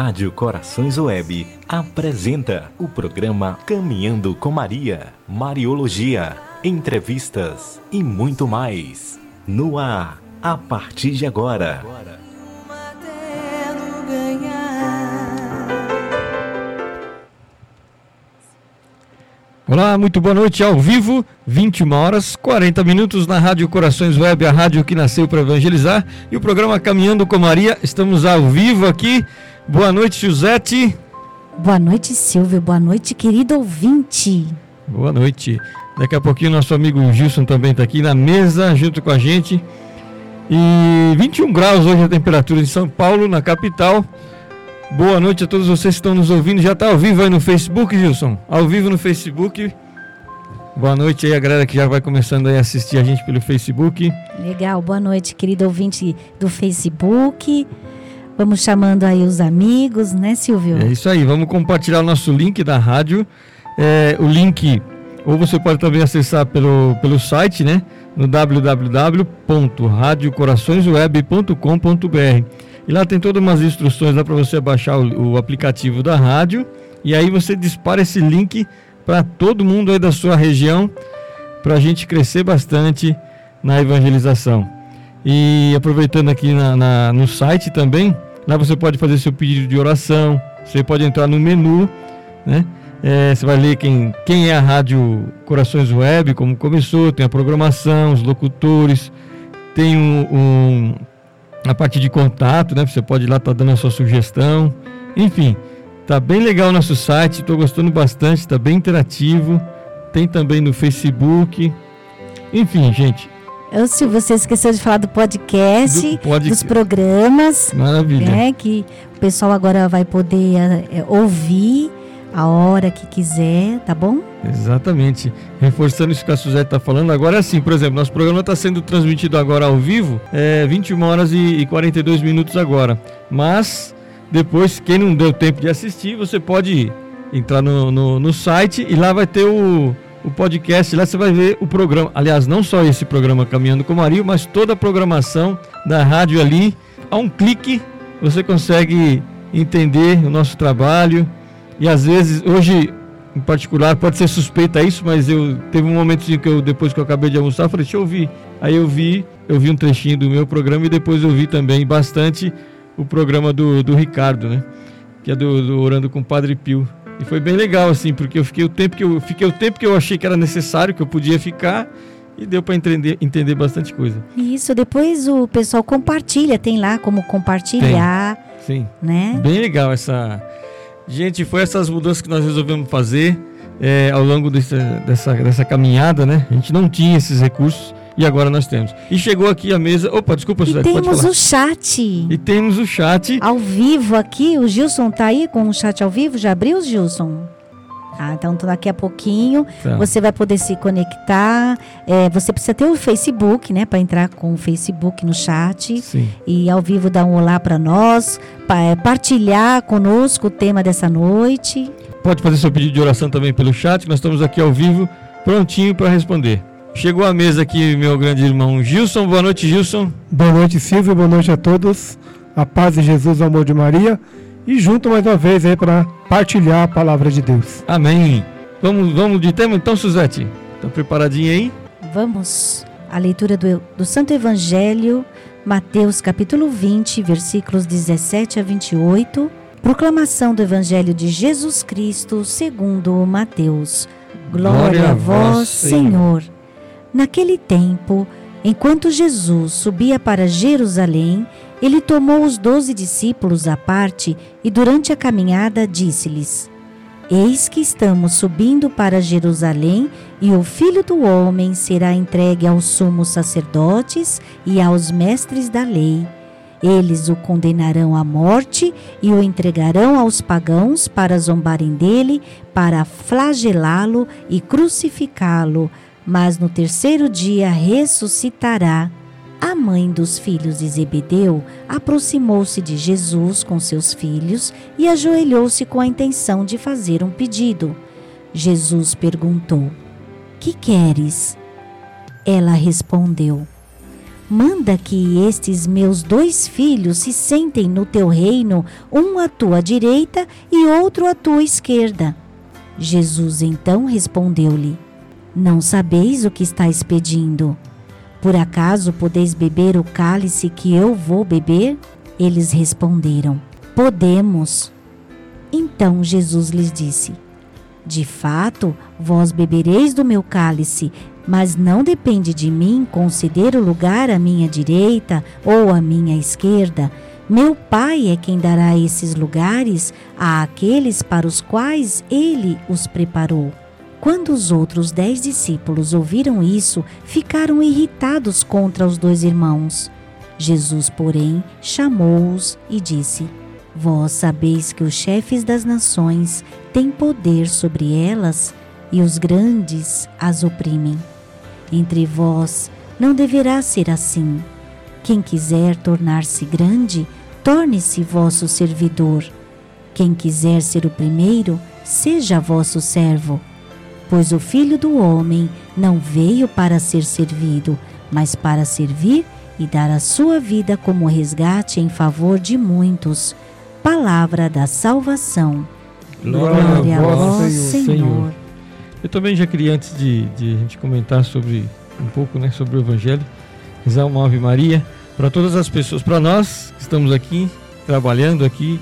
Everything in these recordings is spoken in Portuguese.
Rádio Corações Web apresenta o programa Caminhando com Maria, Mariologia, entrevistas e muito mais. No ar, a partir de agora. Olá, muito boa noite ao vivo, 21 horas 40 minutos na Rádio Corações Web, a rádio que nasceu para evangelizar, e o programa Caminhando com Maria. Estamos ao vivo aqui. Boa noite, Josete. Boa noite, Silvio. Boa noite, querido ouvinte. Boa noite. Daqui a pouquinho nosso amigo Gilson também está aqui na mesa junto com a gente. E 21 graus hoje a temperatura em São Paulo, na capital. Boa noite a todos vocês que estão nos ouvindo. Já está ao vivo aí no Facebook, Gilson? Ao vivo no Facebook. Boa noite aí a galera que já vai começando aí a assistir a gente pelo Facebook. Legal, boa noite, querido ouvinte do Facebook. Vamos chamando aí os amigos, né, Silvio? É isso aí, vamos compartilhar o nosso link da rádio. É, o link, ou você pode também acessar pelo, pelo site, né? No www.radiocoraçõesweb.com.br. E lá tem todas umas instruções lá para você baixar o, o aplicativo da rádio. E aí você dispara esse link para todo mundo aí da sua região, para a gente crescer bastante na evangelização. E aproveitando aqui na, na- no site também, lá você pode fazer seu pedido de oração, você pode entrar no menu, né? É, você vai ler quem, quem é a Rádio Corações Web, como começou, tem a programação, os locutores, tem um, um- a parte de contato, né? Você pode ir lá estar dando a sua sugestão, Enfim, tá bem legal o nosso site, estou gostando bastante, está bem interativo. Tem também no Facebook. Enfim, gente. Se você esqueceu de falar do podcast, Do pod- dos programas, Maravilha. né? Que o pessoal agora vai poder é, ouvir a hora que quiser, tá bom? Exatamente. Reforçando isso que a Suzete está falando, agora é assim, por exemplo, nosso programa está sendo transmitido agora ao vivo, é 21 horas e, e 42 minutos agora. Mas depois, quem não deu tempo de assistir, você pode entrar no, no, no site e lá vai ter o, o podcast, lá você vai ver o programa. Aliás, não só esse programa Caminhando com Mario, mas toda a programação da rádio ali. A um clique você consegue entender o nosso trabalho. E às vezes, hoje em particular, pode ser suspeita isso, mas eu teve um momentozinho que eu, depois que eu acabei de almoçar, falei, deixa eu ouvir. Aí eu vi, eu vi um trechinho do meu programa e depois eu vi também bastante o programa do, do Ricardo, né? Que é do, do Orando com o Padre Pio. E foi bem legal, assim, porque eu fiquei o tempo que eu fiquei o tempo que eu achei que era necessário, que eu podia ficar, e deu para entender, entender bastante coisa. Isso, depois o pessoal compartilha, tem lá como compartilhar, Sim. né? Bem legal essa. Gente, foi essas mudanças que nós resolvemos fazer é, ao longo desse- dessa, dessa caminhada, né? A gente não tinha esses recursos e agora nós temos. E chegou aqui a mesa. Opa, desculpa, E Suzete, pode temos o chat E temos o chat. ao vivo aqui. O Gilson tá aí com o chat ao vivo? Já abriu, Gilson? Ah, então daqui a pouquinho Tá. você vai poder se conectar. É, você precisa ter o Facebook, né, para entrar com o Facebook no chat Sim. e ao vivo dar um olá para nós, é, partilhar conosco o tema dessa noite. Pode fazer seu pedido de oração também pelo chat, nós estamos aqui ao vivo, prontinho para responder. Chegou à mesa aqui meu grande irmão Gilson. Boa noite, Gilson. Boa noite, Silvio. Boa noite a todos. A paz de Jesus, o amor de Maria. E junto mais uma vez aí para partilhar a palavra de Deus. Amém. Vamos, vamos de tema então, Suzete? Tá preparadinha aí? Vamos à leitura do, do Santo Evangelho, Mateus capítulo 20, versículos 17 a 28. Proclamação do Evangelho de Jesus Cristo segundo Mateus. Glória a vós, Senhor. Naquele tempo, enquanto Jesus subia para Jerusalém, ele tomou os doze discípulos à parte e, durante a caminhada, disse-lhes: Eis que estamos subindo para Jerusalém, e o filho do homem será entregue aos sumos sacerdotes e aos mestres da lei. Eles o condenarão à morte e o entregarão aos pagãos para zombarem dele, para flagelá-lo e crucificá-lo, mas no terceiro dia ressuscitará. A mãe dos filhos de Zebedeu aproximou-se de Jesus com seus filhos e ajoelhou-se com a intenção de fazer um pedido. Jesus perguntou: Que queres? Ela respondeu: Manda que estes meus dois filhos se sentem no teu reino, um à tua direita e outro à tua esquerda. Jesus então respondeu-lhe: Não sabeis o que estáis pedindo. Por acaso podeis beber o cálice que eu vou beber? Eles responderam: Podemos. Então Jesus lhes disse: De fato, vós bebereis do meu cálice, mas não depende de mim conceder o lugar à minha direita ou à minha esquerda. Meu Pai é quem dará esses lugares àqueles para os quais ele os preparou. Quando os outros dez discípulos ouviram isso, ficaram irritados contra os dois irmãos. Jesus, porém, chamou-os e disse: Vós sabeis que os chefes das nações têm poder sobre elas e os grandes as oprimem. Entre vós não deverá ser assim. Quem quiser tornar-se grande, torne-se vosso servidor. Quem quiser ser o primeiro, seja vosso servo. Pois o filho do homem não veio para ser servido, mas para servir e dar a sua vida como resgate em favor de muitos. Palavra da salvação. Glória a vós, Senhor. Eu também já queria, antes de, de a gente comentar sobre um pouco né, sobre o Evangelho, rezar uma Ave Maria para todas as pessoas, para nós que estamos aqui, trabalhando aqui,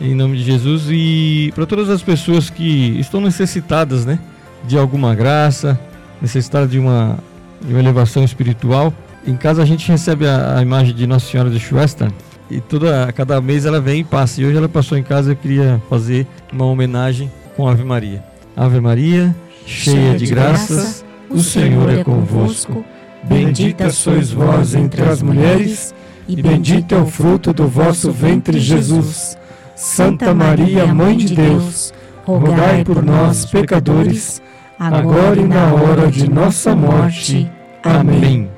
em nome de Jesus, e para todas as pessoas que estão necessitadas né, de alguma graça, necessitadas de uma, de uma elevação espiritual. Em casa a gente recebe a, a imagem de Nossa Senhora de Schwester E toda, cada mês ela vem e passa. E hoje ela passou em casa eu queria fazer uma homenagem com Ave Maria. Ave Maria, cheia de graças, o Senhor é convosco. Bendita sois vós entre as mulheres, e bendito é o fruto do vosso ventre, Jesus. Santa Maria, Mãe de Deus, rogai por nós, pecadores, agora e na hora de nossa morte. Amém.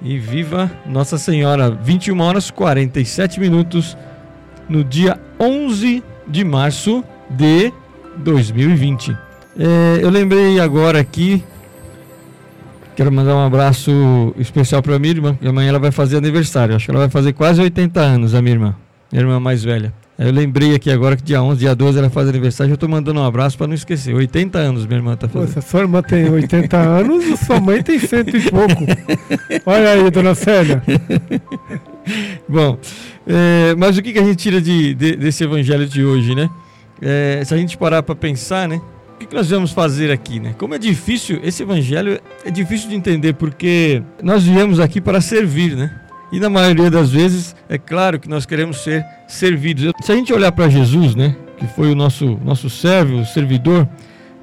E viva Nossa Senhora, 21 horas 47 minutos, no dia 11 de março de 2020. É, eu lembrei agora aqui, quero mandar um abraço especial para a minha irmã, que amanhã ela vai fazer aniversário, acho que ela vai fazer quase 80 anos, a minha irmã, minha irmã mais velha. Eu lembrei aqui agora que dia 11, dia 12 ela faz aniversário. Eu tô mandando um abraço para não esquecer. 80 anos minha irmã tá fazendo. Pô, se a sua irmã tem 80 anos, a sua mãe tem cento e pouco. Olha aí, dona Célia. Bom, é, mas o que, que a gente tira de, de, desse evangelho de hoje, né? É, se a gente parar para pensar, né? O que, que nós vamos fazer aqui, né? Como é difícil, esse evangelho é difícil de entender porque nós viemos aqui para servir, né? E na maioria das vezes, é claro que nós queremos ser servidos. Se a gente olhar para Jesus, né, que foi o nosso, nosso servo, o servidor,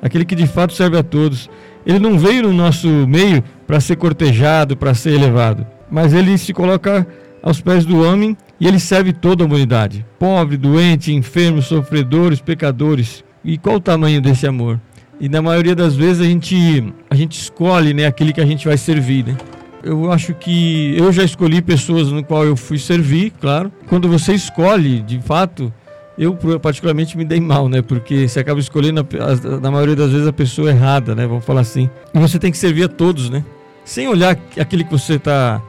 aquele que de fato serve a todos, ele não veio no nosso meio para ser cortejado, para ser elevado, mas ele se coloca aos pés do homem e ele serve toda a humanidade: pobre, doente, enfermo, sofredores, pecadores. E qual o tamanho desse amor? E na maioria das vezes a gente, a gente escolhe né, aquele que a gente vai servir. Né? Eu acho que eu já escolhi pessoas no qual eu fui servir, claro. Quando você escolhe, de fato, eu particularmente me dei mal, né? Porque você acaba escolhendo, na maioria das vezes, a pessoa errada, né? Vamos falar assim. E você tem que servir a todos, né? Sem olhar aquele que você está.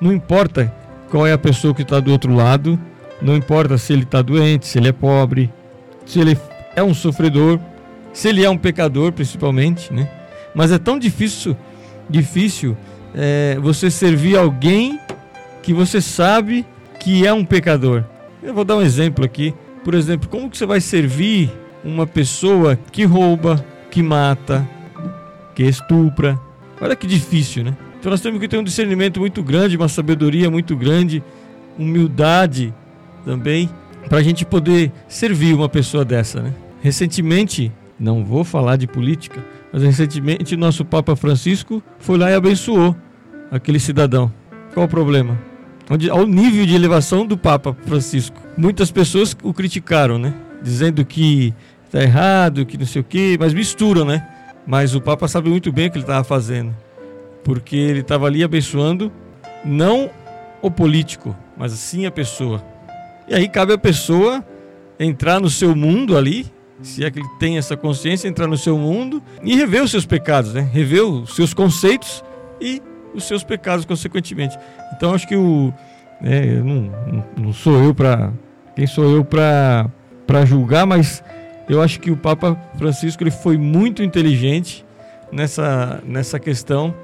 Não importa qual é a pessoa que está do outro lado, não importa se ele está doente, se ele é pobre, se ele é um sofredor, se ele é um pecador, principalmente, né? Mas é tão difícil, difícil é, você servir alguém que você sabe que é um pecador. Eu vou dar um exemplo aqui. Por exemplo, como que você vai servir uma pessoa que rouba, que mata, que estupra? Olha que difícil, né? Então nós temos que ter um discernimento muito grande, uma sabedoria muito grande, humildade também, para a gente poder servir uma pessoa dessa, né? Recentemente, não vou falar de política, mas recentemente nosso Papa Francisco foi lá e abençoou aquele cidadão. Qual o problema? Onde, ao nível de elevação do Papa Francisco. Muitas pessoas o criticaram, né? Dizendo que está errado, que não sei o quê, mas misturam, né? Mas o Papa sabe muito bem o que ele estava fazendo. Porque ele estava ali abençoando não o político, mas sim a pessoa. E aí cabe a pessoa entrar no seu mundo ali se é que ele tem essa consciência, entrar no seu mundo e rever os seus pecados, né? Rever os seus conceitos e os seus pecados, consequentemente. Então, acho que o. Né, não, não sou eu para. Quem sou eu para julgar, mas eu acho que o Papa Francisco ele foi muito inteligente nessa, nessa questão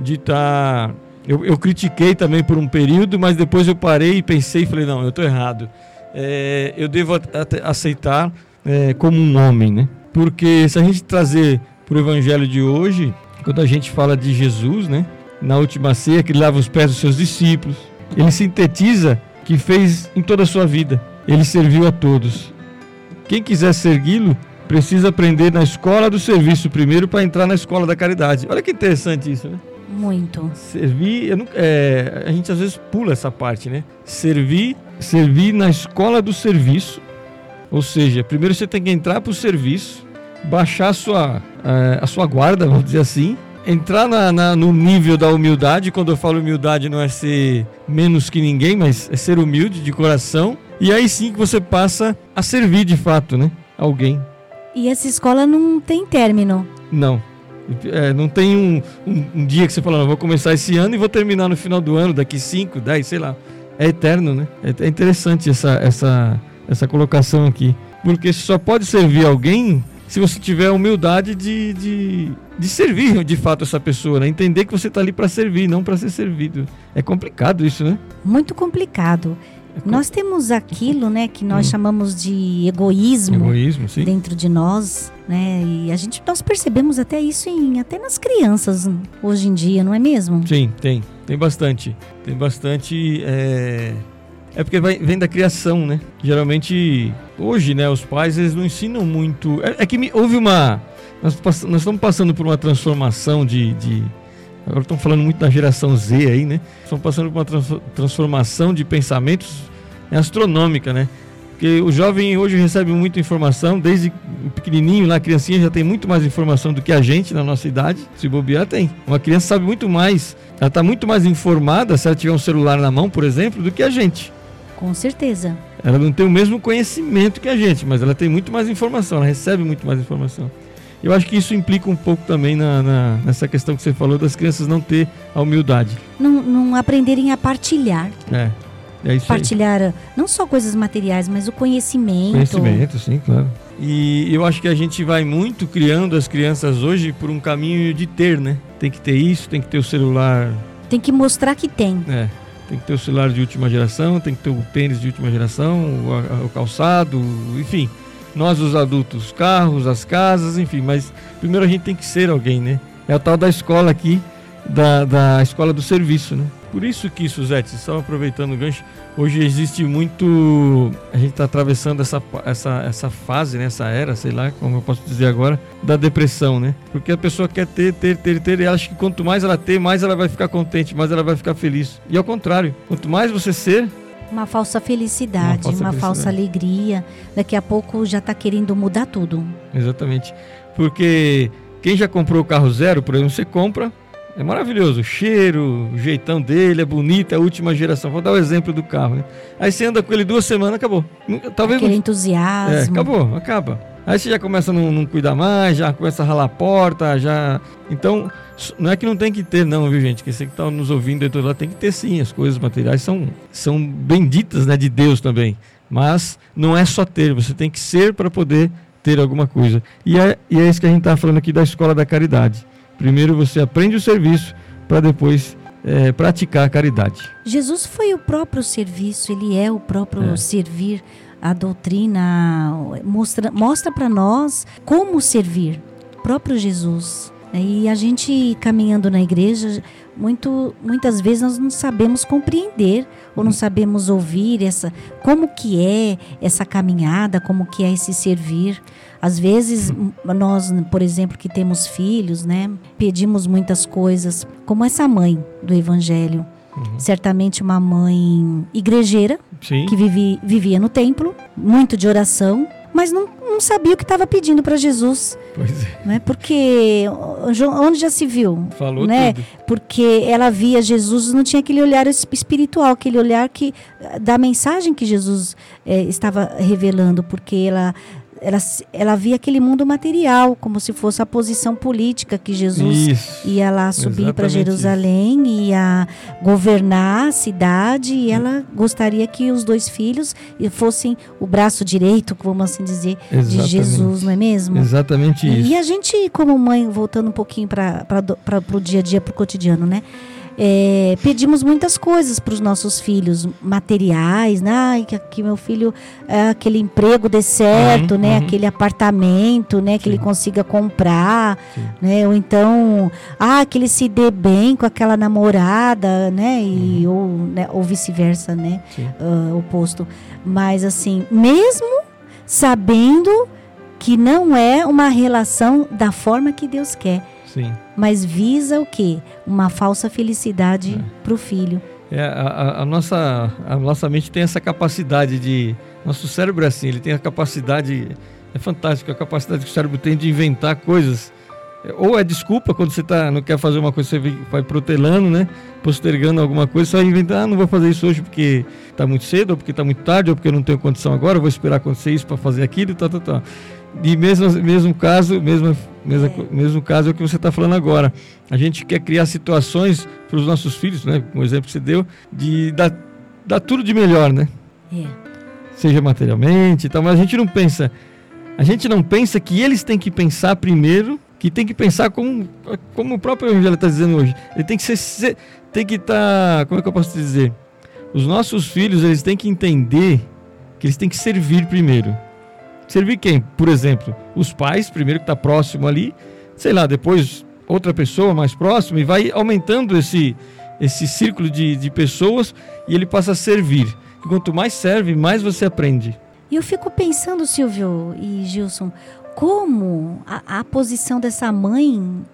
de estar. Tá, eu, eu critiquei também por um período, mas depois eu parei e pensei e falei: não, eu estou errado. É, eu devo aceitar é, como um homem, né? Porque se a gente trazer para o evangelho de hoje, quando a gente fala de Jesus, né? Na última ceia, que ele lava os pés dos seus discípulos, ele sintetiza que fez em toda a sua vida. Ele serviu a todos. Quem quiser segui-lo, precisa aprender na escola do serviço primeiro para entrar na escola da caridade. Olha que interessante isso, né? Muito. Servir, não, é, a gente às vezes pula essa parte, né? Servir, servir na escola do serviço ou seja, primeiro você tem que entrar para o serviço, baixar a sua, a, a sua guarda, vamos dizer assim, entrar na, na, no nível da humildade. Quando eu falo humildade, não é ser menos que ninguém, mas é ser humilde de coração. E aí sim que você passa a servir de fato, né? Alguém. E essa escola não tem término? Não. É, não tem um, um, um, dia que você fala, não, vou começar esse ano e vou terminar no final do ano, daqui 5, 10, sei lá. É eterno, né? É, é interessante essa, essa, essa colocação aqui. Porque só pode servir alguém se você tiver a humildade de, de, de servir de fato essa pessoa, né? Entender que você está ali para servir, não para ser servido. É complicado isso, né? Muito complicado. É nós temos aquilo, né, que nós hum. chamamos de egoísmo, egoísmo dentro de nós, né? E a gente nós percebemos até isso em até nas crianças hoje em dia, não é mesmo? Sim, tem, tem bastante, tem bastante. É É porque vai, vem da criação, né? Geralmente, hoje, né, os pais eles não ensinam muito. É, é que me, houve uma. Nós, nós, estamos passando por uma transformação de. de agora estamos falando muito da geração Z aí, né? Estamos passando por uma trans, transformação de pensamentos astronômica, né? Porque o jovem hoje recebe muita informação, desde pequenininho, lá criancinha já tem muito mais informação do que a gente na nossa idade. Se bobear, tem. Uma criança sabe muito mais, ela está muito mais informada se ela tiver um celular na mão, por exemplo, do que a gente. Com certeza. Ela não tem o mesmo conhecimento que a gente, mas ela tem muito mais informação, ela recebe muito mais informação. Eu acho que isso implica um pouco também na, na, nessa questão que você falou das crianças não ter a humildade. Não, não aprenderem a partilhar. É. É isso Partilhar aí. não só coisas materiais, mas o conhecimento. Conhecimento, sim, claro. E eu acho que a gente vai muito criando as crianças hoje por um caminho de ter, né? Tem que ter isso, tem que ter o celular. Tem que mostrar que tem. É. Tem que ter o celular de última geração, tem que ter o tênis de última geração, o, o calçado, enfim. Nós, os adultos, os carros, as casas, enfim. Mas primeiro a gente tem que ser alguém, né? É o tal da escola aqui, da, da escola do serviço, né? Por isso que, Suzete, só aproveitando o gancho, hoje existe muito. A gente está atravessando essa, essa, essa fase, né, essa era, sei lá, como eu posso dizer agora, da depressão, né? Porque a pessoa quer ter, ter, ter, ter, e acha que quanto mais ela ter, mais ela vai ficar contente, mais ela vai ficar feliz. E ao contrário, quanto mais você ser. Uma falsa felicidade, uma, falsa, uma falsa alegria. Daqui a pouco já está querendo mudar tudo. Exatamente. Porque quem já comprou o carro zero, por exemplo, você compra é maravilhoso, o cheiro, o jeitão dele, é bonito, é a última geração. Vou dar o exemplo do carro, né? Aí você anda com ele duas semanas, acabou. Talvez Aquele não... entusiasmo. É, acabou, acaba. Aí você já começa a não, não cuidar mais, já começa a ralar a porta, já. Então, não é que não tem que ter, não, viu, gente? Que você que está nos ouvindo dentro lá tem que ter sim. As coisas materiais são, são benditas, né, de Deus também. Mas não é só ter, você tem que ser para poder ter alguma coisa. E é, e é isso que a gente está falando aqui da escola da caridade. Primeiro você aprende o serviço para depois é, praticar a caridade. Jesus foi o próprio serviço, ele é o próprio é. servir. A doutrina mostra, mostra para nós como servir. O próprio Jesus. E a gente caminhando na igreja, muito, muitas vezes nós não sabemos compreender ou não sabemos ouvir essa como que é essa caminhada, como que é esse servir. Às vezes nós, por exemplo, que temos filhos, né, pedimos muitas coisas, como essa mãe do evangelho. Uhum. Certamente uma mãe igrejeira, Sim. que vive, vivia no templo, muito de oração, mas não, não sabia o que estava pedindo para Jesus. Pois é. Né? Porque onde já se viu? Falou né? tudo. Porque ela via Jesus, não tinha aquele olhar espiritual, aquele olhar que da mensagem que Jesus é, estava revelando, porque ela ela, ela via aquele mundo material, como se fosse a posição política que Jesus isso, ia lá subir para Jerusalém, isso. ia governar a cidade, e ela gostaria que os dois filhos fossem o braço direito, vamos assim dizer, exatamente. de Jesus, não é mesmo? Exatamente isso. E a gente, como mãe, voltando um pouquinho para o dia a dia, para o cotidiano, né? É, pedimos muitas coisas para os nossos filhos, materiais, né? que, que meu filho é, aquele emprego dê certo, uhum, né? Uhum. Aquele apartamento, né? Que Sim. ele consiga comprar, Sim. né? Ou então, ah, que ele se dê bem com aquela namorada, né? E uhum. ou, né? ou vice-versa, né? Uh, oposto. Mas assim, mesmo sabendo que não é uma relação da forma que Deus quer Sim. Mas visa o quê? Uma falsa felicidade é. para o filho. É, a, a, nossa, a nossa mente tem essa capacidade de. Nosso cérebro é assim, ele tem a capacidade. É fantástico a capacidade que o cérebro tem de inventar coisas. Ou é desculpa quando você tá, não quer fazer uma coisa, você vai protelando, né? Postergando alguma coisa, só inventar, ah, não vou fazer isso hoje porque está muito cedo, ou porque está muito tarde, ou porque eu não tenho condição agora, vou esperar acontecer isso para fazer aquilo, tal, tal, tal. E mesmo, mesmo caso, mesmo, mesmo, é. mesmo caso é o que você está falando agora. A gente quer criar situações para os nossos filhos, né? Como exemplo que você deu, de dar, dar tudo de melhor, né? É. Seja materialmente e tal, mas a gente não pensa. A gente não pensa que eles têm que pensar primeiro, que tem que pensar como, como o próprio Evangelho está dizendo hoje. Ele tem que ser, tem que estar, tá, como é que eu posso dizer? Os nossos filhos, eles têm que entender que eles têm que servir primeiro. Servir quem? Por exemplo, os pais, primeiro que está próximo ali, sei lá, depois outra pessoa mais próxima, e vai aumentando esse, esse círculo de, de pessoas e ele passa a servir. que quanto mais serve, mais você aprende. E eu fico pensando, Silvio e Gilson, como a, a posição dessa mãe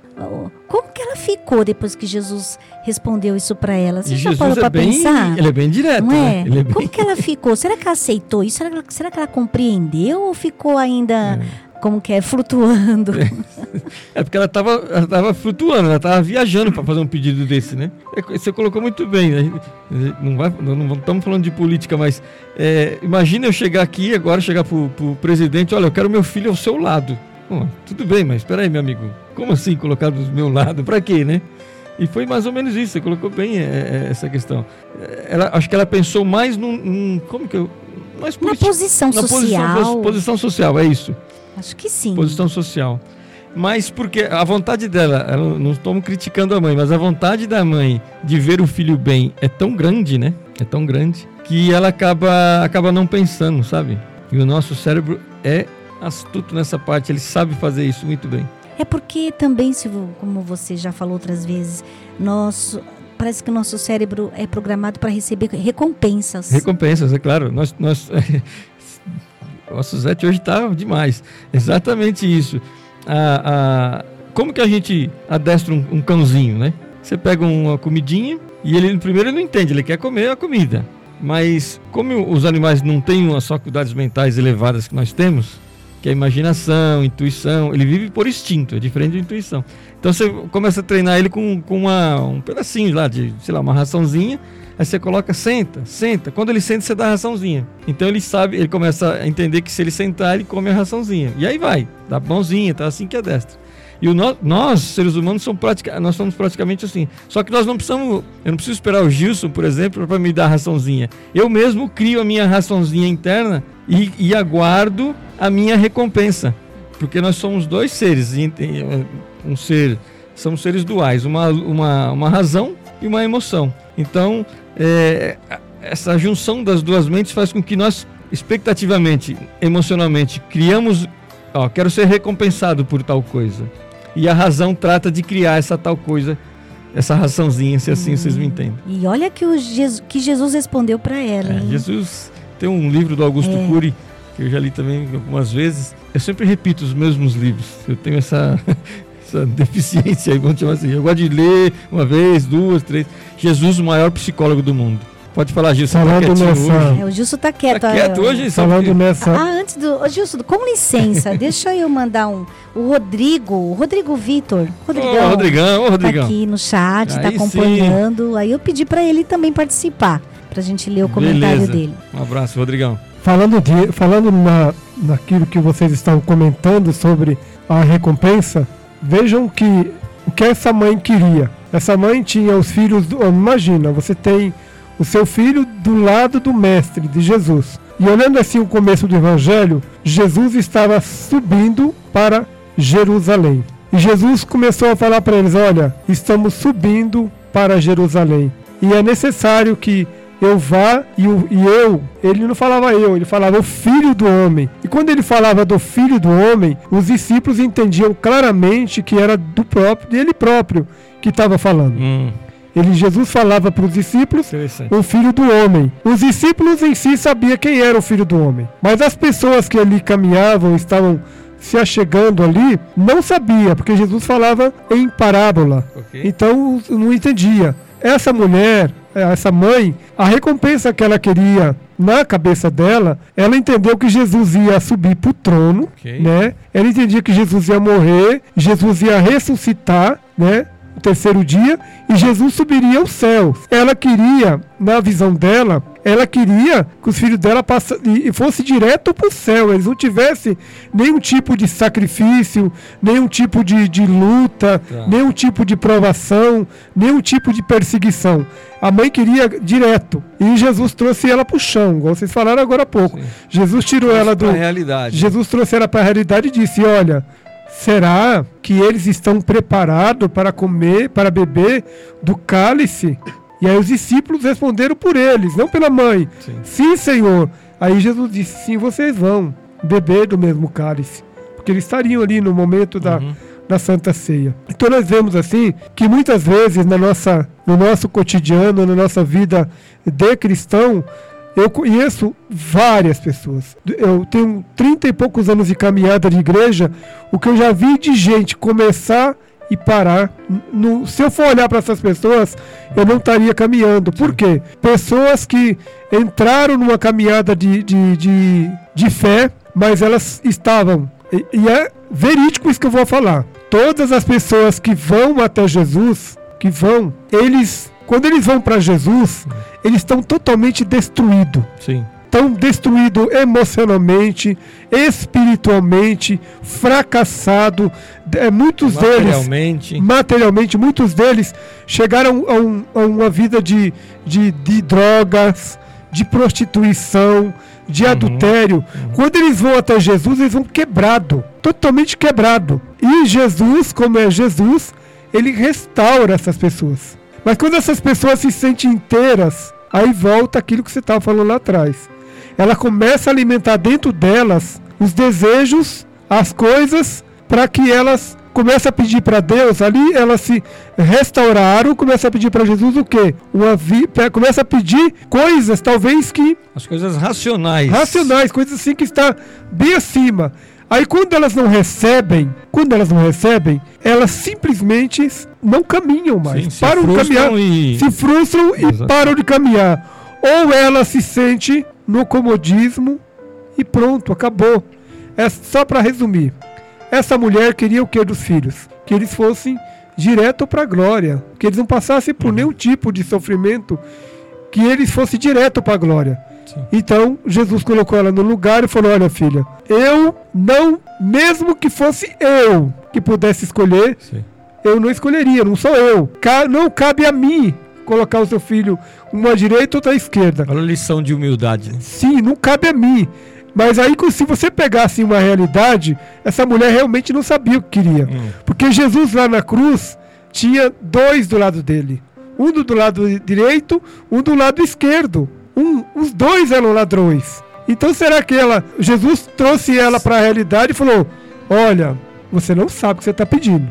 como que ela ficou depois que Jesus respondeu isso para ela? Você e já Jesus parou é para pensar? Ele é bem direto, Não né? é? Ele é bem... Como que ela ficou? Será que ela aceitou isso? Será que ela, será que ela compreendeu ou ficou ainda, como que é, flutuando? É porque ela estava ela tava flutuando, ela estava viajando para fazer um pedido desse, né? É, Você colocou muito bem. Né? Não, vai, não estamos falando de política, mas é, imagina eu chegar aqui agora, chegar para o presidente, olha, eu quero meu filho ao seu lado. Tudo bem, mas espera aí, meu amigo. Como assim colocar do meu lado? Para quê, né? E foi mais ou menos isso. Você colocou bem é, é, essa questão. Ela, acho que ela pensou mais num, num como que eu mais Na posição na social. Posição, posição social, é isso. Acho que sim. Posição social. Mas porque a vontade dela, ela, não estamos criticando a mãe, mas a vontade da mãe de ver o filho bem é tão grande, né? É tão grande que ela acaba acaba não pensando, sabe? E o nosso cérebro é astuto nessa parte, ele sabe fazer isso muito bem. É porque também, Silvio, como você já falou outras vezes, nosso, parece que o nosso cérebro é programado para receber recompensas. Recompensas, é claro. Nós, nós, o Suzete hoje está demais. Exatamente isso. A, a, como que a gente adestra um, um, cãozinho, né? Você pega uma comidinha e ele primeiro ele não entende, ele quer comer a comida. Mas como os animais não têm as faculdades mentais elevadas que nós temos, que é imaginação, intuição, ele vive por instinto, é diferente de intuição. Então você começa a treinar ele com, com uma, um pedacinho lá de, sei lá, uma raçãozinha, aí você coloca, senta, senta. Quando ele senta, você dá a raçãozinha. Então ele sabe, ele começa a entender que se ele sentar, ele come a raçãozinha. E aí vai, dá mãozinha, tá assim que é destra. E o no, nós, seres humanos, somos pratica, nós somos praticamente assim. Só que nós não precisamos, eu não preciso esperar o Gilson, por exemplo, para me dar a raçãozinha. Eu mesmo crio a minha raçãozinha interna e, e aguardo a minha recompensa. Porque nós somos dois seres, um ser, somos seres duais, uma, uma, uma razão e uma emoção. Então, é, essa junção das duas mentes faz com que nós, expectativamente, emocionalmente, criamos, ó, quero ser recompensado por tal coisa. E a razão trata de criar essa tal coisa, essa raçãozinha, se assim hum. vocês me entendem. E olha que, o Jesus, que Jesus respondeu para ela. É, Jesus tem um livro do Augusto é. Cury que eu já li também algumas vezes. Eu sempre repito os mesmos livros. Eu tenho essa, essa deficiência aí, vamos chamar assim. Eu gosto de ler uma vez, duas, três. Jesus, o maior psicólogo do mundo. Pode falar, Gilson. Tá Falando tá nessa... hoje. É, o Gilson tá quieto. Tá quieto aí, hoje? Falando que... nessa... Ah, antes do... Ô, Gilson, com licença, deixa eu mandar um... O Rodrigo, o Rodrigo Vitor. Rodrigão. Ô, Rodrigão, ô, Rodrigão. Tá aqui no chat, tá aí tá acompanhando. Sim. Aí eu pedi para ele também participar, pra gente ler o comentário Beleza. dele. Um abraço, Rodrigão. Falando, de, falando na, naquilo que vocês estão comentando sobre a recompensa, vejam que o que essa mãe queria. Essa mãe tinha os filhos. Do, imagina, você tem o seu filho do lado do mestre, de Jesus. E olhando assim o começo do evangelho, Jesus estava subindo para Jerusalém. E Jesus começou a falar para eles: Olha, estamos subindo para Jerusalém. E é necessário que eu vá e, o, e eu, ele não falava eu, ele falava o filho do homem. E quando ele falava do filho do homem, os discípulos entendiam claramente que era do próprio, dele próprio que estava falando. Hum. Ele, Jesus falava para os discípulos o filho do homem. Os discípulos em si sabiam quem era o filho do homem. Mas as pessoas que ali caminhavam, estavam se achegando ali, não sabia, porque Jesus falava em parábola. Okay. Então não entendia. Essa mulher, essa mãe, a recompensa que ela queria na cabeça dela, ela entendeu que Jesus ia subir para o trono, okay. né? Ela entendia que Jesus ia morrer, Jesus ia ressuscitar, né? O terceiro dia e Jesus subiria ao céu. Ela queria, na visão dela, ela queria que os filhos dela passa, e fosse direto para o céu, eles não tivessem nenhum tipo de sacrifício, nenhum tipo de, de luta, tá. nenhum tipo de provação, nenhum tipo de perseguição. A mãe queria direto. E Jesus trouxe ela para o chão, igual vocês falaram agora há pouco. Sim. Jesus tirou ela do. realidade. Jesus trouxe ela para a realidade e disse: Olha, Será que eles estão preparados para comer, para beber do cálice? E aí os discípulos responderam por eles, não pela mãe. Sim. Sim, Senhor. Aí Jesus disse: Sim, vocês vão beber do mesmo cálice. Porque eles estariam ali no momento da, Uhum. da Santa Ceia. Então nós vemos assim que muitas vezes na nossa, no nosso cotidiano, na nossa vida de cristão, Eu conheço várias pessoas. Eu tenho 30 e poucos anos de caminhada de igreja. O que eu já vi de gente começar e parar. No, se eu for olhar para essas pessoas, eu não estaria caminhando. Por quê? Pessoas que entraram numa caminhada de, de, de, de fé, mas elas estavam. E, e é verídico isso que eu vou falar. Todas as pessoas que vão até Jesus, que vão, eles, quando eles vão para Jesus, eles estão totalmente destruídos. Sim estão destruídos emocionalmente, espiritualmente, fracassado. É, muitos materialmente. deles, materialmente, muitos deles chegaram a, um, a uma vida de, de, de, drogas, de prostituição, de uhum, adultério. Uhum. Quando eles vão até Jesus, eles vão quebrado, totalmente quebrado. E Jesus, como é Jesus, ele restaura essas pessoas. Mas quando essas pessoas se sentem inteiras, aí volta aquilo que você estava falando lá atrás ela começa a alimentar dentro delas os desejos, as coisas, para que elas comecem a pedir para Deus, ali elas se restauraram, começa a pedir para Jesus o quê? Uma vi, começa a pedir coisas, talvez que as coisas racionais. Racionais, coisas assim que está bem acima. Aí quando elas não recebem, quando elas não recebem, elas simplesmente não caminham mais. Sim, param de caminhar, e... se frustram e param de caminhar. Ou ela se sente no comodismo e pronto, acabou. É só para resumir. Essa mulher queria o que dos filhos? Que eles fossem direto para a glória, que eles não passassem por uhum. nenhum tipo de sofrimento, que eles fossem direto para a glória. Sim. Então Jesus colocou ela no lugar e falou: Olha, filha, eu não, mesmo que fosse eu que pudesse escolher, Sim. eu não escolheria, não sou eu. não cabe a mim colocar o seu filho uma à direita e outra à esquerda. Olha a lição de humildade. Né? Sim, não cabe a mim. Mas aí, se você pegasse uma realidade, essa mulher realmente não sabia o que queria. Hum. Porque Jesus lá na cruz tinha dois do lado dele. Um do lado direito, um do lado esquerdo. Um, os dois eram ladrões. Então será que ela, Jesus trouxe ela para a realidade e falou: Olha, você não sabe o que você está pedindo.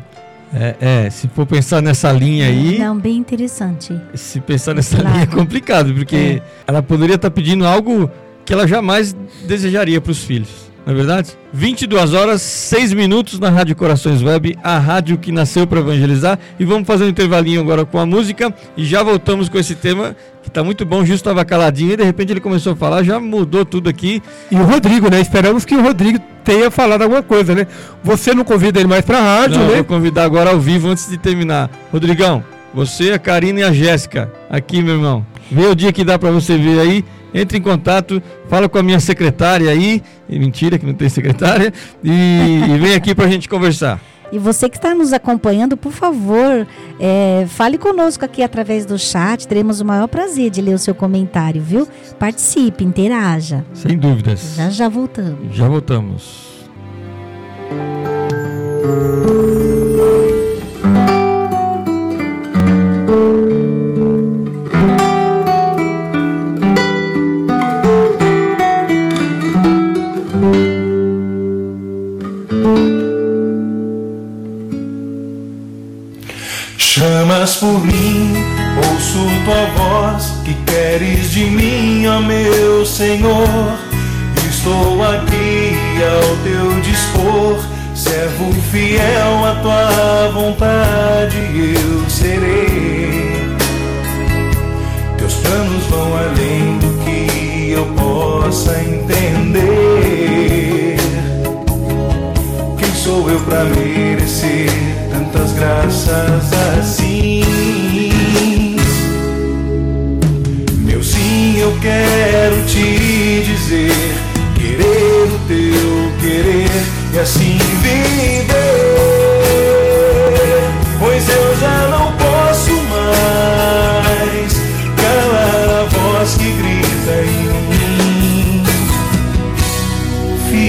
É, é, se for pensar nessa linha aí. Não, bem interessante. Se pensar nessa claro. linha é complicado, porque é. ela poderia estar tá pedindo algo que ela jamais desejaria para os filhos. Não é verdade? 22 horas, 6 minutos na Rádio Corações Web, a rádio que nasceu para evangelizar. E vamos fazer um intervalinho agora com a música e já voltamos com esse tema que está muito bom. Justo estava caladinho e de repente ele começou a falar, já mudou tudo aqui. E o Rodrigo, né? Esperamos que o Rodrigo tenha falado alguma coisa, né? Você não convida ele mais para a rádio, não, né? Vou convidar agora ao vivo antes de terminar. Rodrigão, você, a Karina e a Jéssica, aqui, meu irmão. Vê o dia que dá para você ver aí entre em contato, fala com a minha secretária aí, mentira que não tem secretária, e, e vem aqui para a gente conversar. E você que está nos acompanhando, por favor, é, fale conosco aqui através do chat. Teremos o maior prazer de ler o seu comentário, viu? Participe, interaja. Sem dúvidas. Já já voltamos. Já voltamos. Chamas por mim, ouço tua voz, que queres de mim, ó meu Senhor. Estou aqui ao teu dispor, servo fiel à tua vontade, eu serei. Teus planos vão além do que eu possa entender. Quem sou eu para merecer? tantas graças assim. Meu sim, eu quero te dizer, querer o teu querer e assim viver.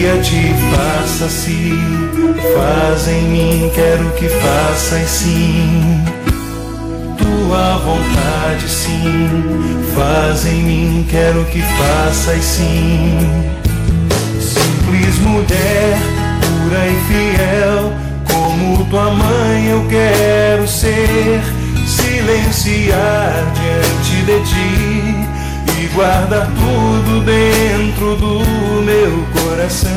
Fia-te, faça-se Faz em mim, quero que faças sim. Tua vontade, sim. Faz em mim, quero que faças sim. Simples mulher, pura e fiel, como tua mãe eu quero ser. Silenciar diante de ti guarda tudo dentro do meu coração.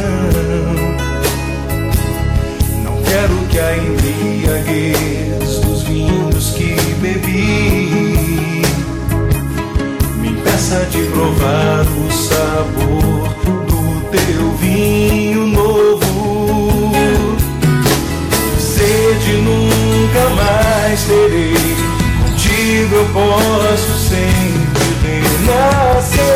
Não quero que a embriaguez dos vinhos que bebi me impeça de provar o sabor do teu vinho novo. Sede nunca mais terei, contigo eu posso sempre renascer.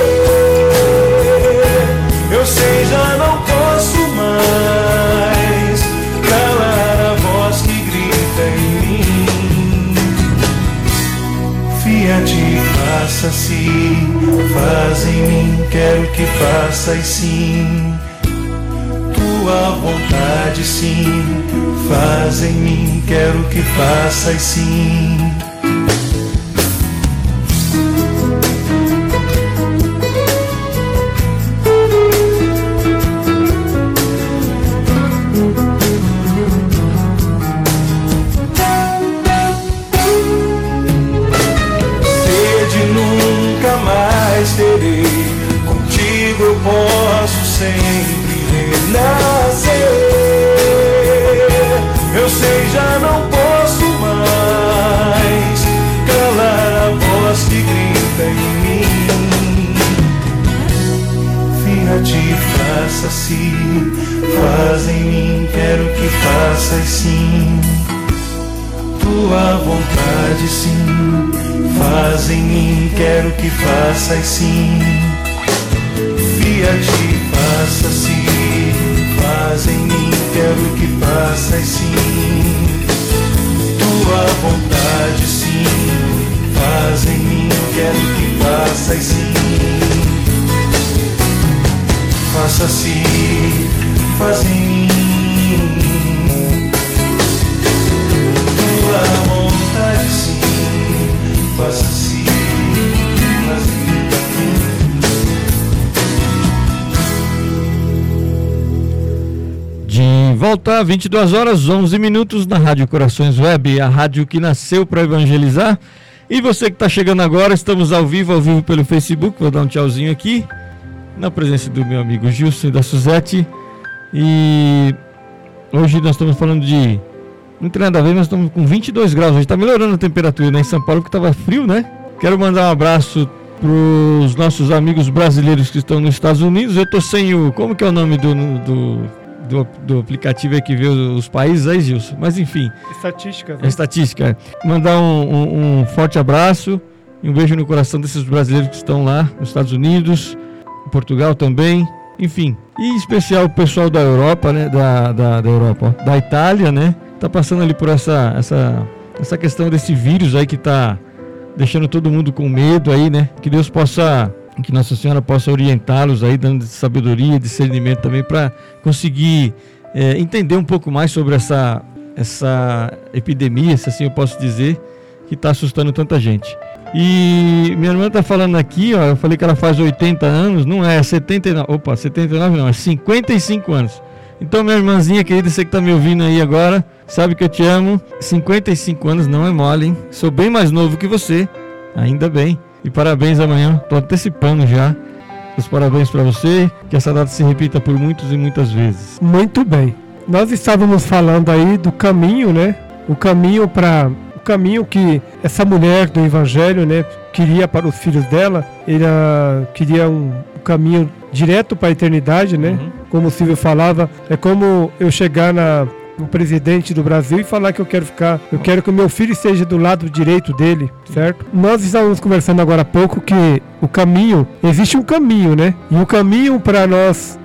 Eu sei, já não posso mais calar a voz que grita em mim. Fiat, faça-se, faz em mim, quero que faças sim. Tua vontade, sim, faz em mim, quero que faças sim. Sim, faz em mim, quero que faças sim. Fiat, faça-se, faz em mim, quero que faças sim. Tua vontade, sim, faz em mim, quero que faças sim. Faça-se, faz em mim. Volta, 22 horas 11 minutos na Rádio Corações Web, a rádio que nasceu para evangelizar. E você que está chegando agora, estamos ao vivo, ao vivo pelo Facebook. Vou dar um tchauzinho aqui, na presença do meu amigo Gilson e da Suzete. E hoje nós estamos falando de. Não tem nada a ver, nós estamos com 22 graus. Hoje está melhorando a temperatura né? em São Paulo, que estava frio, né? Quero mandar um abraço para os nossos amigos brasileiros que estão nos Estados Unidos. Eu tô sem o. Como que é o nome do, do, do, do aplicativo aí que vê os países aí, Gilson? Mas enfim. Estatísticas. É estatística. Mandar um, um- um forte abraço e um beijo no coração desses brasileiros que estão lá nos Estados Unidos, Portugal também, enfim. E em especial o pessoal da Europa, né? Da, da, da Europa, ó, da Itália, né? Tá passando ali por essa, essa, essa questão desse vírus aí que tá deixando todo mundo com medo aí, né? Que Deus possa, que Nossa Senhora possa orientá-los aí, dando sabedoria, discernimento também para conseguir é, entender um pouco mais sobre essa, essa epidemia, se assim eu posso dizer, que está assustando tanta gente. E minha irmã tá falando aqui, ó, eu falei que ela faz 80 anos, não é 79, opa, 79 não, é 55 anos. Então, minha irmãzinha querida, você que tá me ouvindo aí agora, sabe que eu te amo. 55 anos não é mole, hein? Sou bem mais novo que você, ainda bem. E parabéns amanhã, tô antecipando já. Os parabéns para você, que essa data se repita por muitos e muitas vezes. Muito bem. Nós estávamos falando aí do caminho, né? O caminho para o caminho que essa mulher do evangelho, né, queria para os filhos dela, ela queria um, um caminho direto para a eternidade, né? Uhum. Como o Silvio falava, é como eu chegar na no presidente do Brasil e falar que eu quero ficar, eu quero que o meu filho esteja do lado direito dele, certo? Nós estávamos conversando agora há pouco que o caminho, existe um caminho, né? E o caminho para nós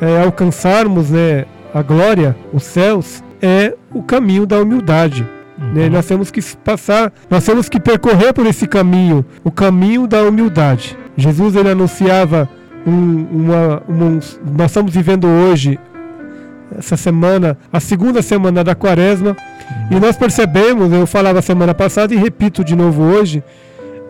é, alcançarmos né, a glória, os céus, é o caminho da humildade. né? Nós temos que passar, nós temos que percorrer por esse caminho, o caminho da humildade. Jesus ele anunciava um- uma, uma- um- nós estamos vivendo hoje essa semana, a segunda semana da quaresma, e nós percebemos, eu falava semana passada e repito de novo hoje,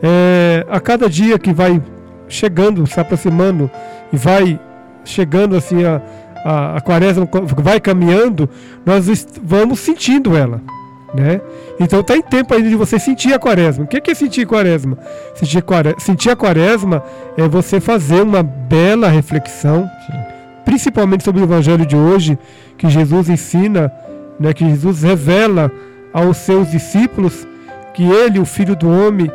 é, a cada dia que vai chegando, se aproximando e vai chegando assim a, a, a quaresma vai caminhando, nós vamos sentindo ela. né? Então está em tempo ainda de você sentir a quaresma. O que é sentir quaresma? Sentir, quaresma, sentir a quaresma é você fazer uma bela reflexão, Sim. Principalmente sobre o evangelho de hoje, que Jesus ensina, né, que Jesus revela aos seus discípulos que ele, o filho do homem,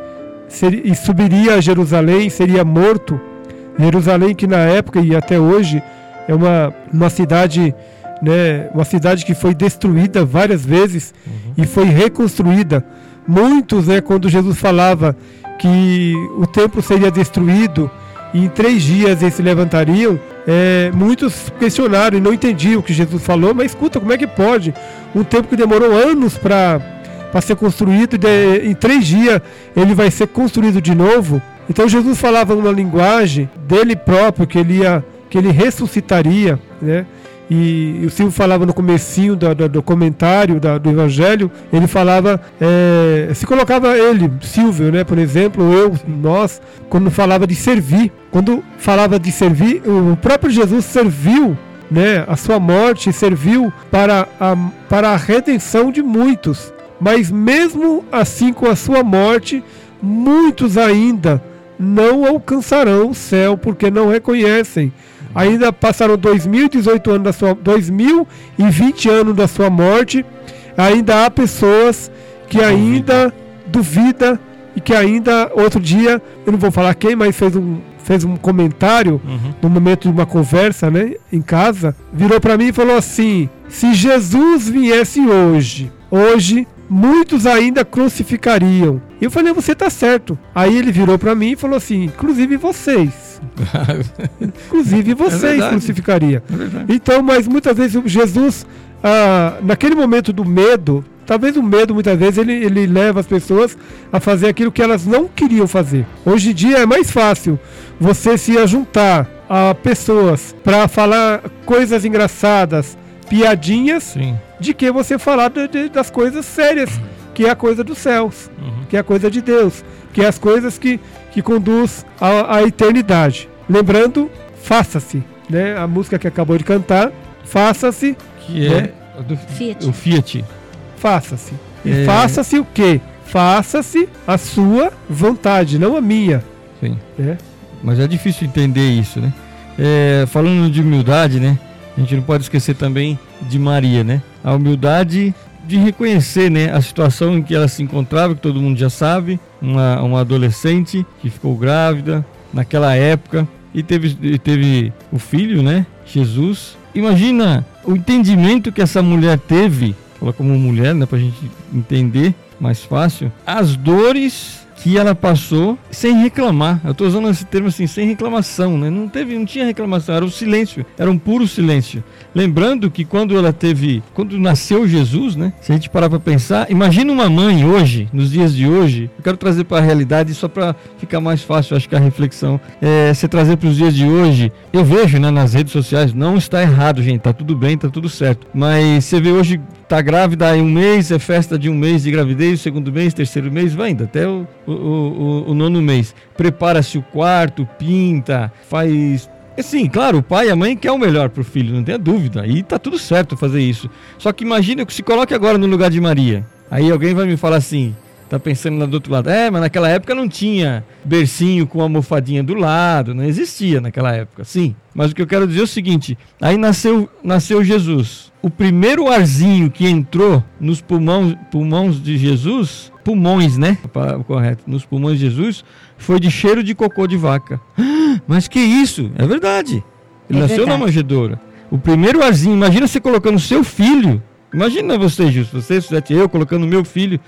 seria, subiria a Jerusalém, seria morto. Jerusalém que na época e até hoje é uma, uma cidade né, uma cidade que foi destruída várias vezes uhum. e foi reconstruída. Muitos, né, quando Jesus falava que o templo seria destruído e em três dias eles se levantariam, é, muitos questionaram e não entendiam o que Jesus falou, mas escuta, como é que pode? Um templo que demorou anos para ser construído, de, em três dias ele vai ser construído de novo. Então Jesus falava numa linguagem dele próprio, que ele, ia, que ele ressuscitaria, né? E, o Silvio falava no comecinho do, do, comentário da, do Evangelho, ele falava, é, se colocava ele, Silvio, né, por exemplo, eu, nós, quando falava de servir, quando falava de servir, o próprio Jesus serviu né, a sua morte serviu para a, para a redenção de muitos. Mas mesmo assim com a sua morte, muitos ainda não alcançarão o céu porque não reconhecem Ainda passaram 2018 anos da sua 2020 anos da sua morte. Ainda há pessoas que ainda duvida e que ainda outro dia, eu não vou falar quem, mas fez um fez um comentário uhum. no momento de uma conversa, né, em casa, virou para mim e falou assim: "Se Jesus viesse hoje, hoje muitos ainda crucificariam". E eu falei: "Você está certo". Aí ele virou para mim e falou assim: "Inclusive vocês". Inclusive vocês é crucificaria. É então, mas muitas vezes Jesus, ah, naquele momento do medo, talvez o medo muitas vezes ele, ele leva as pessoas a fazer aquilo que elas não queriam fazer. Hoje em dia é mais fácil você se juntar a pessoas para falar coisas engraçadas, piadinhas, Sim. de que você falar de, de, das coisas sérias, que é a coisa dos céus, uhum. que é a coisa de Deus, que é as coisas que que conduz à, à eternidade. Lembrando, faça-se, né? A música que acabou de cantar, faça-se, que né? é do Fiat. o Fiat. Faça-se. E é... faça-se o quê? Faça-se a sua vontade, não a minha. Sim. É. Mas é difícil entender isso, né? É, falando de humildade, né? A gente não pode esquecer também de Maria, né? A humildade de reconhecer né, a situação em que ela se encontrava, que todo mundo já sabe, uma, uma adolescente que ficou grávida naquela época e teve, teve o filho, né, Jesus. Imagina o entendimento que essa mulher teve, ela como mulher, né, para a gente entender mais fácil, as dores que ela passou sem reclamar. Eu estou usando esse termo assim, sem reclamação, né? Não teve, não tinha reclamação, era o silêncio, era um puro silêncio. Lembrando que quando ela teve, quando nasceu Jesus, né? Se a gente parar para pensar, imagina uma mãe hoje, nos dias de hoje. Eu quero trazer para a realidade só para ficar mais fácil, acho que a reflexão é você trazer para os dias de hoje. Eu vejo, né, nas redes sociais, não está errado, gente, tá tudo bem, tá tudo certo. Mas você vê hoje tá grávida em um mês, é festa de um mês de gravidez, segundo mês, terceiro mês, vai ainda até o, o, o, o nono mês. Prepara-se o quarto, pinta, faz Sim, claro, o pai e a mãe quer o melhor para o filho, não tenha dúvida. E tá tudo certo fazer isso. Só que imagina que se coloque agora no lugar de Maria. Aí alguém vai me falar assim: tá pensando lá do outro lado. É, mas naquela época não tinha bercinho com almofadinha do lado, não existia naquela época, sim. Mas o que eu quero dizer é o seguinte: aí nasceu, nasceu Jesus. O primeiro arzinho que entrou nos pulmões, pulmões de Jesus, pulmões, né? Correto, nos pulmões de Jesus, foi de cheiro de cocô de vaca. Mas que isso? É verdade. Ele é nasceu verdade. na manjedoura. O primeiro arzinho, imagina você colocando seu filho. Imagina você, Justo, você, eu colocando meu filho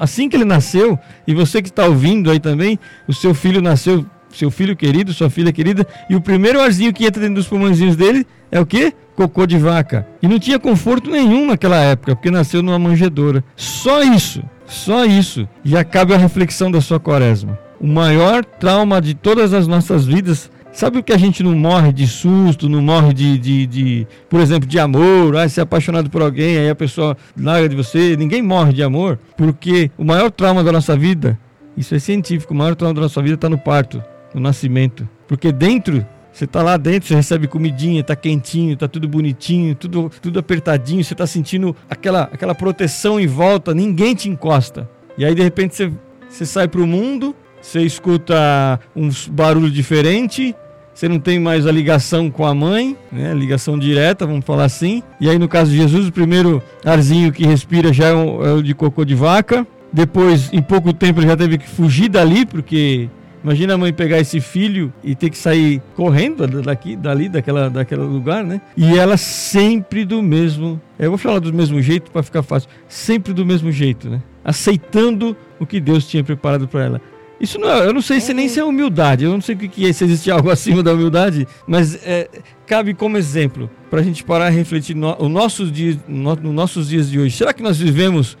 assim que ele nasceu, e você que está ouvindo aí também, o seu filho nasceu, seu filho querido, sua filha querida, e o primeiro arzinho que entra dentro dos pulmõezinhos dele é o quê? Cocô de vaca. E não tinha conforto nenhum naquela época, porque nasceu numa manjedoura. Só isso, só isso, já cabe a reflexão da sua quaresma. O maior trauma de todas as nossas vidas Sabe o que a gente não morre de susto, não morre de, de, de por exemplo, de amor, ah, ser apaixonado por alguém, aí a pessoa larga de você. Ninguém morre de amor, porque o maior trauma da nossa vida, isso é científico, o maior trauma da nossa vida está no parto, no nascimento. Porque dentro Você tá lá dentro, você recebe comidinha, tá quentinho, tá tudo bonitinho, tudo, tudo apertadinho, você tá sentindo aquela, aquela proteção em volta, ninguém te encosta. E aí de repente você, você sai pro mundo, você escuta uns barulhos diferentes, você não tem mais a ligação com a mãe, né? Ligação direta, vamos falar assim. E aí no caso de Jesus, o primeiro arzinho que respira já é, um, é o de cocô de vaca. Depois, em pouco tempo, ele já teve que fugir dali, porque Imagina a mãe pegar esse filho e ter que sair correndo daqui, dali, daquela, daquele lugar, né? E ela sempre do mesmo. Eu vou falar do mesmo jeito para ficar fácil. Sempre do mesmo jeito, né? Aceitando o que Deus tinha preparado para ela. Isso não é, eu não sei se nem se é humildade, eu não sei o que é, se existe algo acima da humildade, mas é, cabe como exemplo para a gente parar e refletir no, o nossos dias, no, nos nossos dias de hoje. Será que nós vivemos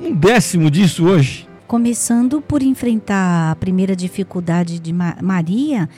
um décimo disso hoje? Começando por enfrentar a primeira dificuldade de Ma Maria,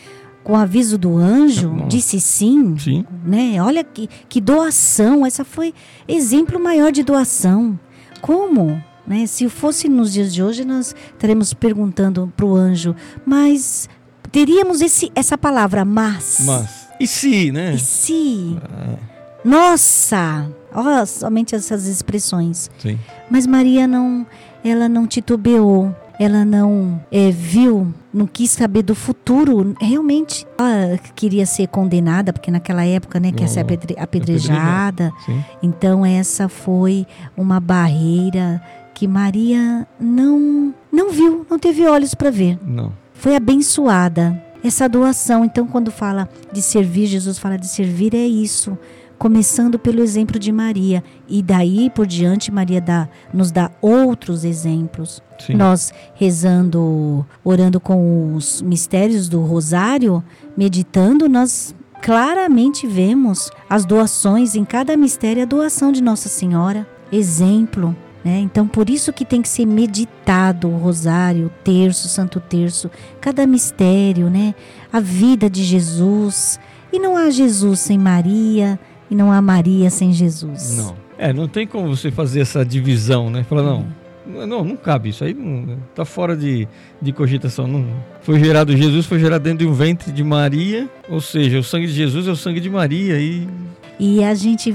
com o aviso do anjo, Nossa. disse sim, sim. Né? Olha que, que doação, essa foi exemplo maior de doação. Como? Né? Se fosse nos dias de hoje, nós estaremos perguntando para o anjo, mas teríamos esse, essa palavra, mas. Mas. E se, né? E se? É. Nossa! Olha somente essas expressões. Sim. Mas Maria não ela não titubeou, ela não é, viu, não quis saber do futuro. Realmente, ela queria ser condenada, porque naquela época, né, quer ser apedre apedrejada. Então, essa foi uma barreira que Maria não não viu, não teve olhos para ver. Não. Foi abençoada. Essa doação, então, quando fala de servir, Jesus fala de servir é isso começando pelo exemplo de Maria. E daí por diante, Maria dá, nos dá outros exemplos. Sim. Nós rezando, orando com os mistérios do Rosário, meditando, nós claramente vemos as doações em cada mistério, a doação de Nossa Senhora. Exemplo. Né? Então, por isso que tem que ser meditado o rosário, o terço, o santo terço, cada mistério, né? A vida de Jesus. E não há Jesus sem Maria, e não há Maria sem Jesus. Não. É, não tem como você fazer essa divisão, né? Falar, não, não, não cabe isso aí, não, tá fora de, de cogitação. Não. Foi gerado, Jesus foi gerado dentro de um ventre de Maria, ou seja, o sangue de Jesus é o sangue de Maria e... E a gente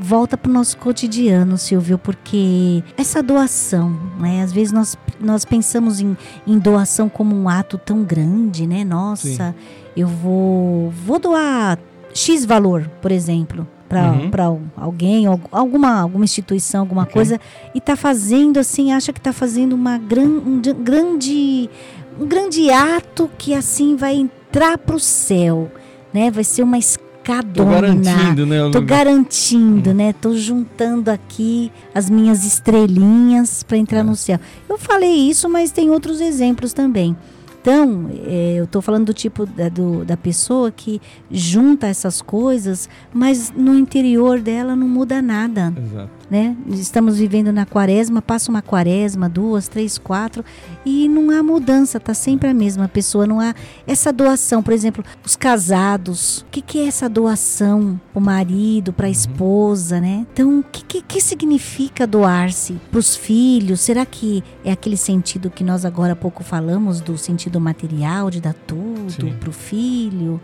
volta para o nosso cotidiano, Silvio, porque essa doação, né? Às vezes nós, nós pensamos em, em doação como um ato tão grande, né? Nossa, Sim. eu vou, vou doar X valor, por exemplo, para uhum. alguém, alguma, alguma instituição, alguma okay. coisa, e está fazendo assim, acha que está fazendo uma gran, um grande, um grande ato que assim vai entrar para o céu, né? Vai ser uma escadona. Tô garantindo, né? Tô garantindo, uhum. né? Tô juntando aqui as minhas estrelinhas para entrar é. no céu. Eu falei isso, mas tem outros exemplos também. Então, é, eu estou falando do tipo da, do, da pessoa que junta essas coisas, mas no interior dela não muda nada. Exato né? Estamos vivendo na quaresma, passa uma quaresma, duas, três, quatro, e não há mudança, tá sempre a mesma pessoa, não há essa doação, por exemplo, os casados, o que, que é essa doação o marido, para a uhum. esposa, né? Então, o que, que, que significa doar-se para os filhos? Será que é aquele sentido que nós agora há pouco falamos, do sentido material, de dar tudo para o filho?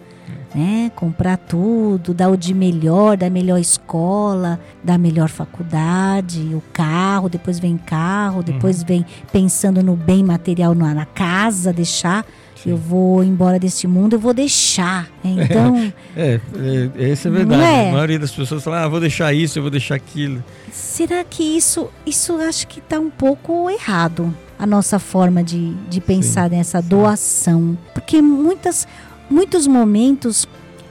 Né? Comprar tudo, dar o de melhor, da melhor escola, da melhor faculdade, o carro, depois vem carro, depois uhum. vem pensando no bem material na, na casa, deixar. Sim. Eu vou embora deste mundo, eu vou deixar. Né? Então. é, é, essa é verdade. É? A maioria das pessoas fala, ah, vou deixar isso, eu vou deixar aquilo. Será que isso, isso acho que está um pouco errado? A nossa forma de, de pensar Sim. nessa doação. Porque muitas, Muitos momentos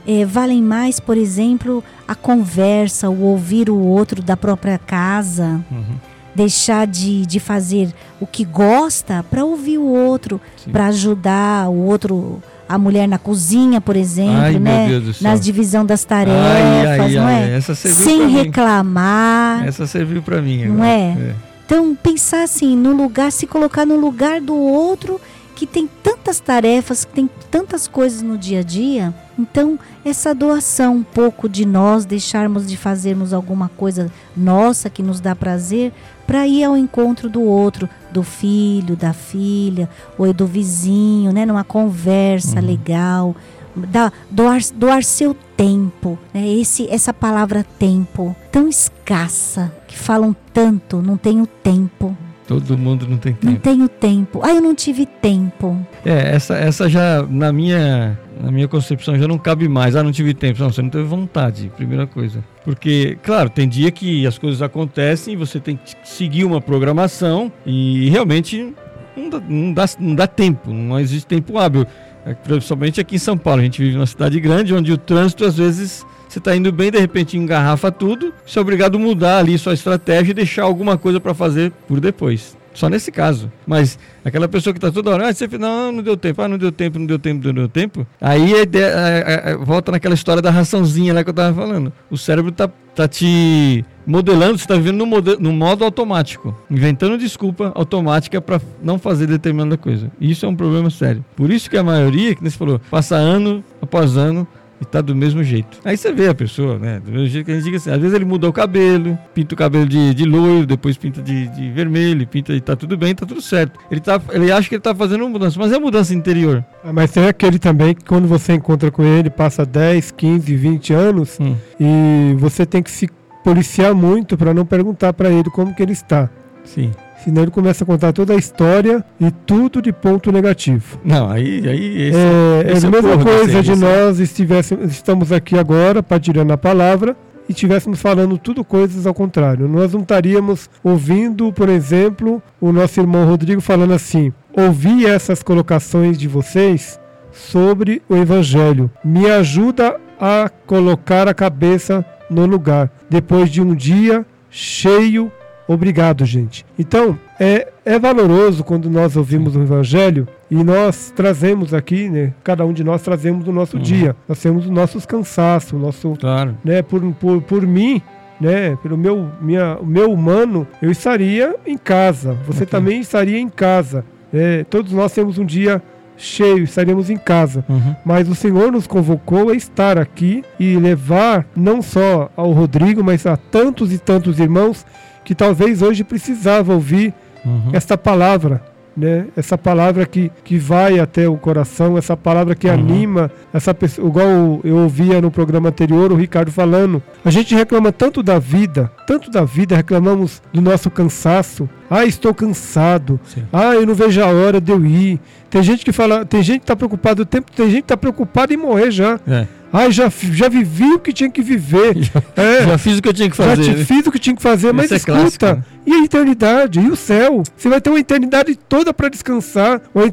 é, valem mais, por exemplo, a conversa, o ouvir o outro da própria casa. Uhum. Deixar de, de fazer o que gosta para ouvir o outro, para ajudar o outro a mulher na cozinha, por exemplo, ai, né? Nas divisão das tarefas, ai, ai, não é? Sem reclamar. Mim. Essa serviu para mim. Não é? é? Então pensar assim, no lugar, se colocar no lugar do outro que tem tantas tarefas, que tem tantas coisas no dia a dia. Então, essa doação um pouco de nós, deixarmos de fazermos alguma coisa nossa que nos dá prazer, para ir ao encontro do outro, do filho, da filha, ou do vizinho, né? Numa conversa uhum. legal, da, doar, doar seu tempo, né? Esse, essa palavra tempo, tão escassa, que falam tanto, não tenho tempo. Todo mundo não tem tempo. Não tenho tempo. Ah, eu não tive tempo. É, essa, essa já, na minha, na minha concepção, já não cabe mais. Ah, não tive tempo. Não, você não teve vontade, primeira coisa. Porque, claro, tem dia que as coisas acontecem e você tem que seguir uma programação e realmente não dá, não dá, não dá tempo, não existe tempo hábil. É, principalmente aqui em São Paulo, a gente vive numa cidade grande onde o trânsito às vezes você está indo bem, de repente engarrafa tudo, você é obrigado a mudar ali sua estratégia e deixar alguma coisa para fazer por depois. Só nesse caso. Mas aquela pessoa que está toda hora, ah, você não, não deu tempo, ah, não deu tempo, não deu tempo, não deu tempo. Aí a, a, a, volta naquela história da raçãozinha lá que eu estava falando. O cérebro tá, tá te modelando, você está vivendo no, no modo automático, inventando desculpa automática para não fazer determinada coisa. E isso é um problema sério. Por isso que a maioria, que você falou, passa ano após ano e tá do mesmo jeito. Aí você vê a pessoa, né? Do mesmo jeito que a gente diz assim. Às vezes ele muda o cabelo, pinta o cabelo de, de loiro, depois pinta de, de vermelho, pinta e tá tudo bem, tá tudo certo. Ele, tá, ele acha que ele tá fazendo uma mudança, mas é mudança interior. Ah, mas tem aquele também que quando você encontra com ele, passa 10, 15, 20 anos Hum. e você tem que se policiar muito para não perguntar para ele como que ele está. Sim. Senão ele começa a contar toda a história e tudo de ponto negativo. Não, aí, aí esse, é, esse é a mesma coisa de nós estivéssemos, estamos aqui agora partilhando a palavra e estivéssemos falando tudo coisas ao contrário. Nós não estaríamos ouvindo, por exemplo, o nosso irmão Rodrigo falando assim: ouvi essas colocações de vocês sobre o Evangelho. Me ajuda a colocar a cabeça no lugar. Depois de um dia cheio Obrigado, gente. Então, é, é valoroso quando nós ouvimos o Evangelho e nós trazemos aqui, né? Cada um de nós trazemos o nosso Uhum. dia. Nós temos os nossos cansaços, o nosso, Claro. né? Por, por, por mim, né? Pelo meu, minha, meu humano, eu estaria em casa. Você Ok. também estaria em casa. né? todos nós temos um dia cheio, estaríamos em casa. Uhum. Mas o Senhor nos convocou a estar aqui e levar não só ao Rodrigo, mas a tantos e tantos irmãos que talvez hoje precisava ouvir Uhum. esta palavra, né? Essa palavra que, que vai até o coração, essa palavra que Uhum. anima, essa pessoa, igual eu ouvia no programa anterior o Ricardo falando. A gente reclama tanto da vida, tanto da vida, reclamamos do nosso cansaço. Ah, estou cansado. Sim. Ah, eu não vejo a hora de eu ir. Tem gente que fala, tem gente que tá preocupado o tempo, tem gente que tá preocupado em morrer já. É. Ah, já, já vivi o que tinha que viver. É. Já fiz o que eu tinha que Já fazer. te fiz o que tinha que fazer, mas Esse é escuta. clássico, né? E a eternidade? E o céu? Você vai ter uma eternidade toda para descansar, uma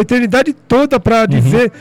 eternidade toda Uhum. para dizer.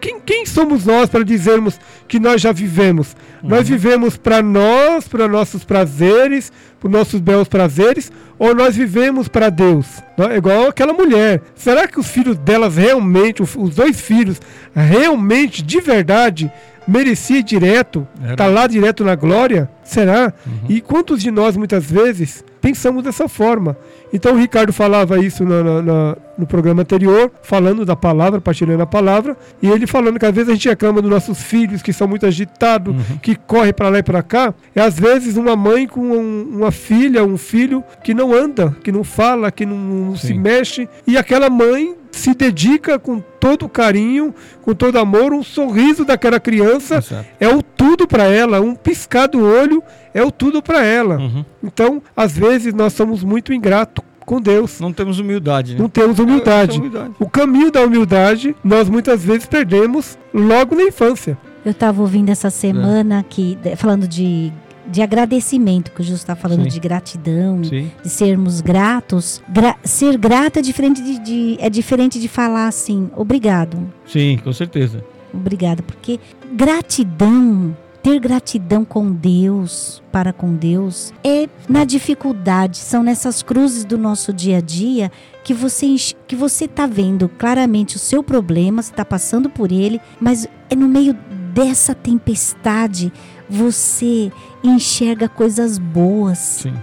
Quem, quem somos nós para dizermos que nós já vivemos? Uhum. Nós vivemos para nós, para nossos prazeres, para nossos belos prazeres, ou nós vivemos para Deus? É Igual aquela mulher. Será que os filhos delas realmente, os dois filhos, realmente, de verdade, merecia ir direto, Era. tá lá direto na glória? Será? Uhum. E quantos de nós, muitas vezes, pensamos dessa forma? Então o Ricardo falava isso na- na- na- no programa anterior, falando da palavra, partilhando a palavra, e ele falando que às vezes a gente reclama dos nossos filhos que são muito agitados, Uhum. que corre para lá e para cá, e às vezes uma mãe com um- uma filha, um filho que não anda, que não fala, que não, não se mexe, e aquela mãe se dedica com todo carinho, com todo amor, um sorriso daquela criança Exato. é o tudo para ela, um piscar do olho é o tudo para ela. Uhum. Então, às vezes nós somos muito ingratos com Deus. Não temos humildade, né? Não temos humildade. É, é humildade. O caminho da humildade nós muitas vezes perdemos logo na infância. Eu estava ouvindo essa semana que de- falando de, de agradecimento, que o Justo está falando Sim. de gratidão, Sim. de sermos gratos. Gra- ser grato é diferente de, de- é diferente de falar assim, obrigado, Sim, com certeza. obrigado, porque gratidão, ter gratidão com Deus, para com Deus, é na dificuldade, são nessas cruzes do nosso dia a dia que você que você tá vendo claramente o seu problema, você está passando por ele, mas é no meio dessa tempestade você enxerga coisas boas. Sim.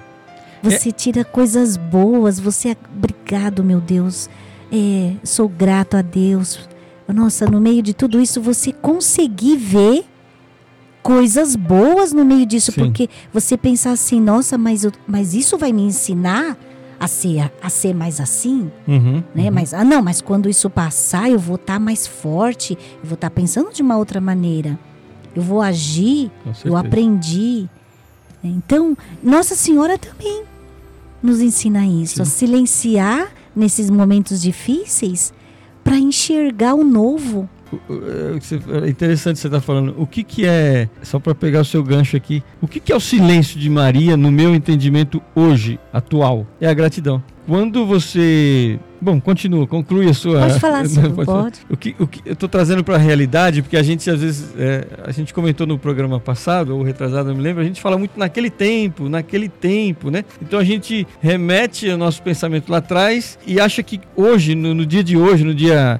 Você tira coisas boas, você. Obrigado, meu Deus. É, sou grato a Deus. Nossa, no meio de tudo isso, você conseguir ver coisas boas no meio disso, Sim. porque você pensar assim, nossa, mas, eu- mas isso vai me ensinar a ser, a ser mais assim, Uhum, né? uhum. Mas, ah, não, mas quando isso passar, eu vou estar mais forte, eu vou estar pensando de uma outra maneira. Eu vou agir, eu aprendi. Então, Nossa Senhora também nos ensina isso, a silenciar nesses momentos difíceis para enxergar o novo. É, É interessante você estar falando. O que, que é, só para pegar o seu gancho aqui, o que, que é o silêncio de Maria, no meu entendimento hoje, atual? É a gratidão. Quando você. Bom, continua, conclui a sua. Pode falar, Não, Silvio, falar. pode. O que, o que eu estou trazendo para a realidade, porque a gente às vezes. é, a gente comentou no programa passado, ou retrasado, eu me lembro, a gente fala muito naquele tempo, naquele tempo, né? Então a gente remete o nosso pensamento lá atrás e acha que hoje, no, no dia de hoje, no dia,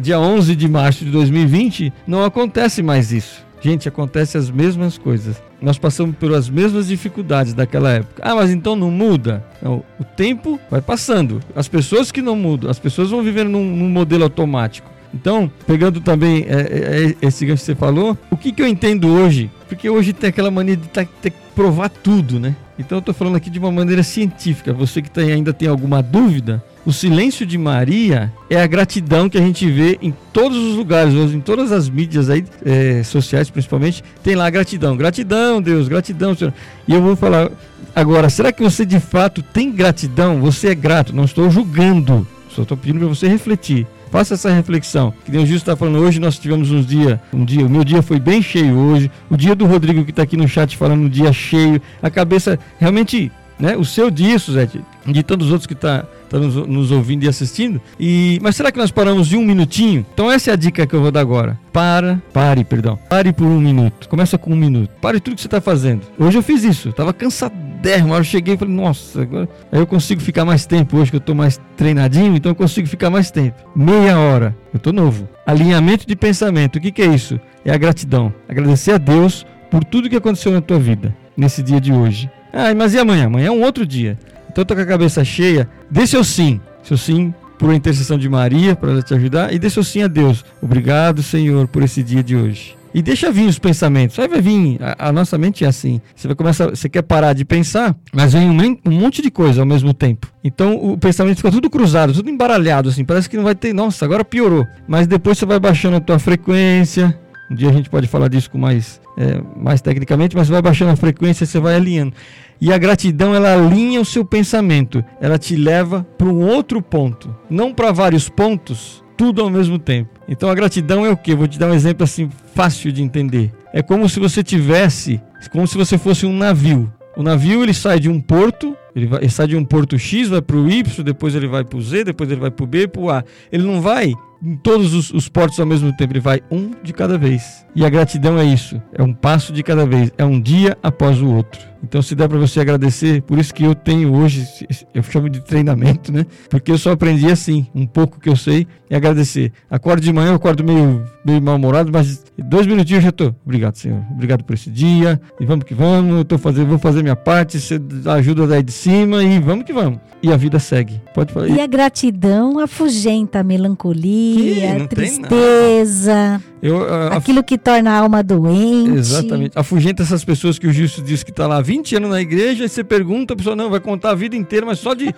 dia 11 de março de 2020, não acontece mais isso. Gente, acontece as mesmas coisas. Nós passamos pelas mesmas dificuldades daquela época. Ah, mas então não muda? Não, o tempo vai passando. As pessoas que não mudam, as pessoas vão vivendo num, num modelo automático. Então, pegando também é, é, é, esse gancho que você falou, o que, que eu entendo hoje? Porque hoje tem aquela mania de tá- ter que provar tudo, né? Então eu tô falando aqui de uma maneira científica. Você que tem- ainda tem alguma dúvida, o silêncio de Maria é a gratidão que a gente vê em todos os lugares, hoje, em todas as mídias aí, é, sociais principalmente, tem lá gratidão. Gratidão, Deus, gratidão, Senhor. E eu vou falar agora, será que você de fato tem gratidão? Você é grato? Não estou julgando, só estou pedindo para você refletir. Faça essa reflexão. Que Gil está falando, hoje nós tivemos uns dias, um dia, o meu dia foi bem cheio hoje. O dia do Rodrigo que está aqui no chat falando um dia cheio. A cabeça, realmente, né? O seu dia, Suzete, de tantos outros que tá, tá nos, nos ouvindo e assistindo. E, mas será que nós paramos de um minutinho? Então essa é a dica que eu vou dar agora. Para, pare, perdão. Pare por um minuto. Começa com um minuto. Pare tudo que você está fazendo. Hoje eu fiz isso. Eu tava cansadérrimo. Aí eu cheguei e falei, nossa, agora eu consigo ficar mais tempo hoje que eu tô mais treinadinho, então eu consigo ficar mais tempo. Meia hora. Eu tô novo. Alinhamento de pensamento. O que, que é isso? É a gratidão. Agradecer a Deus por tudo que aconteceu na tua vida nesse dia de hoje. Ah, mas e amanhã? Amanhã é um outro dia. Então tô com a cabeça cheia. Dê seu sim. Seu sim por intercessão de Maria, para ela te ajudar. E dê seu sim a Deus. Obrigado, Senhor, por esse dia de hoje. E deixa vir os pensamentos. Aí vai vir. A, a nossa mente é assim. Você vai começar. Você quer parar de pensar, mas vem um, um monte de coisa ao mesmo tempo. Então o pensamento fica tudo cruzado, tudo embaralhado, assim. Parece que não vai ter. Nossa, agora piorou. Mas depois você vai baixando a tua frequência. Um dia a gente pode falar disso com mais, é, mais tecnicamente, mas você vai baixando a frequência, você vai alinhando. E a gratidão, ela alinha o seu pensamento, ela te leva para um outro ponto, não para vários pontos, tudo ao mesmo tempo. Então a gratidão é o que? Vou te dar um exemplo assim fácil de entender. É como se você tivesse, como se você fosse um navio. O navio ele sai de um porto, ele, vai, ele sai de um porto X, vai para o Y, depois ele vai para o Z, depois ele vai para o B, para o A. Ele não vai em todos os, os portos ao mesmo tempo, ele vai um de cada vez. E a gratidão é isso, é um passo de cada vez, é um dia após o outro. Então se der para você agradecer, por isso que eu tenho hoje, eu chamo de treinamento, né? Porque eu só aprendi assim, um pouco que eu sei, é agradecer. Acordo de manhã, eu acordo meio, meio mal-humorado, mas dois minutinhos já tô. Obrigado, Senhor. Obrigado por esse dia. E vamos que vamos. Eu tô fazendo, vou fazer minha parte. Você ajuda daí de cima e vamos que vamos. E a vida segue. Pode falar. E a gratidão afugenta a melancolia, a tristeza, Eu, a- a- aquilo que torna a alma doente. Exatamente. Afugenta essas pessoas que o Justo diz que tá lá há 20 anos na igreja e você pergunta, a pessoa não, vai contar a vida inteira, mas só de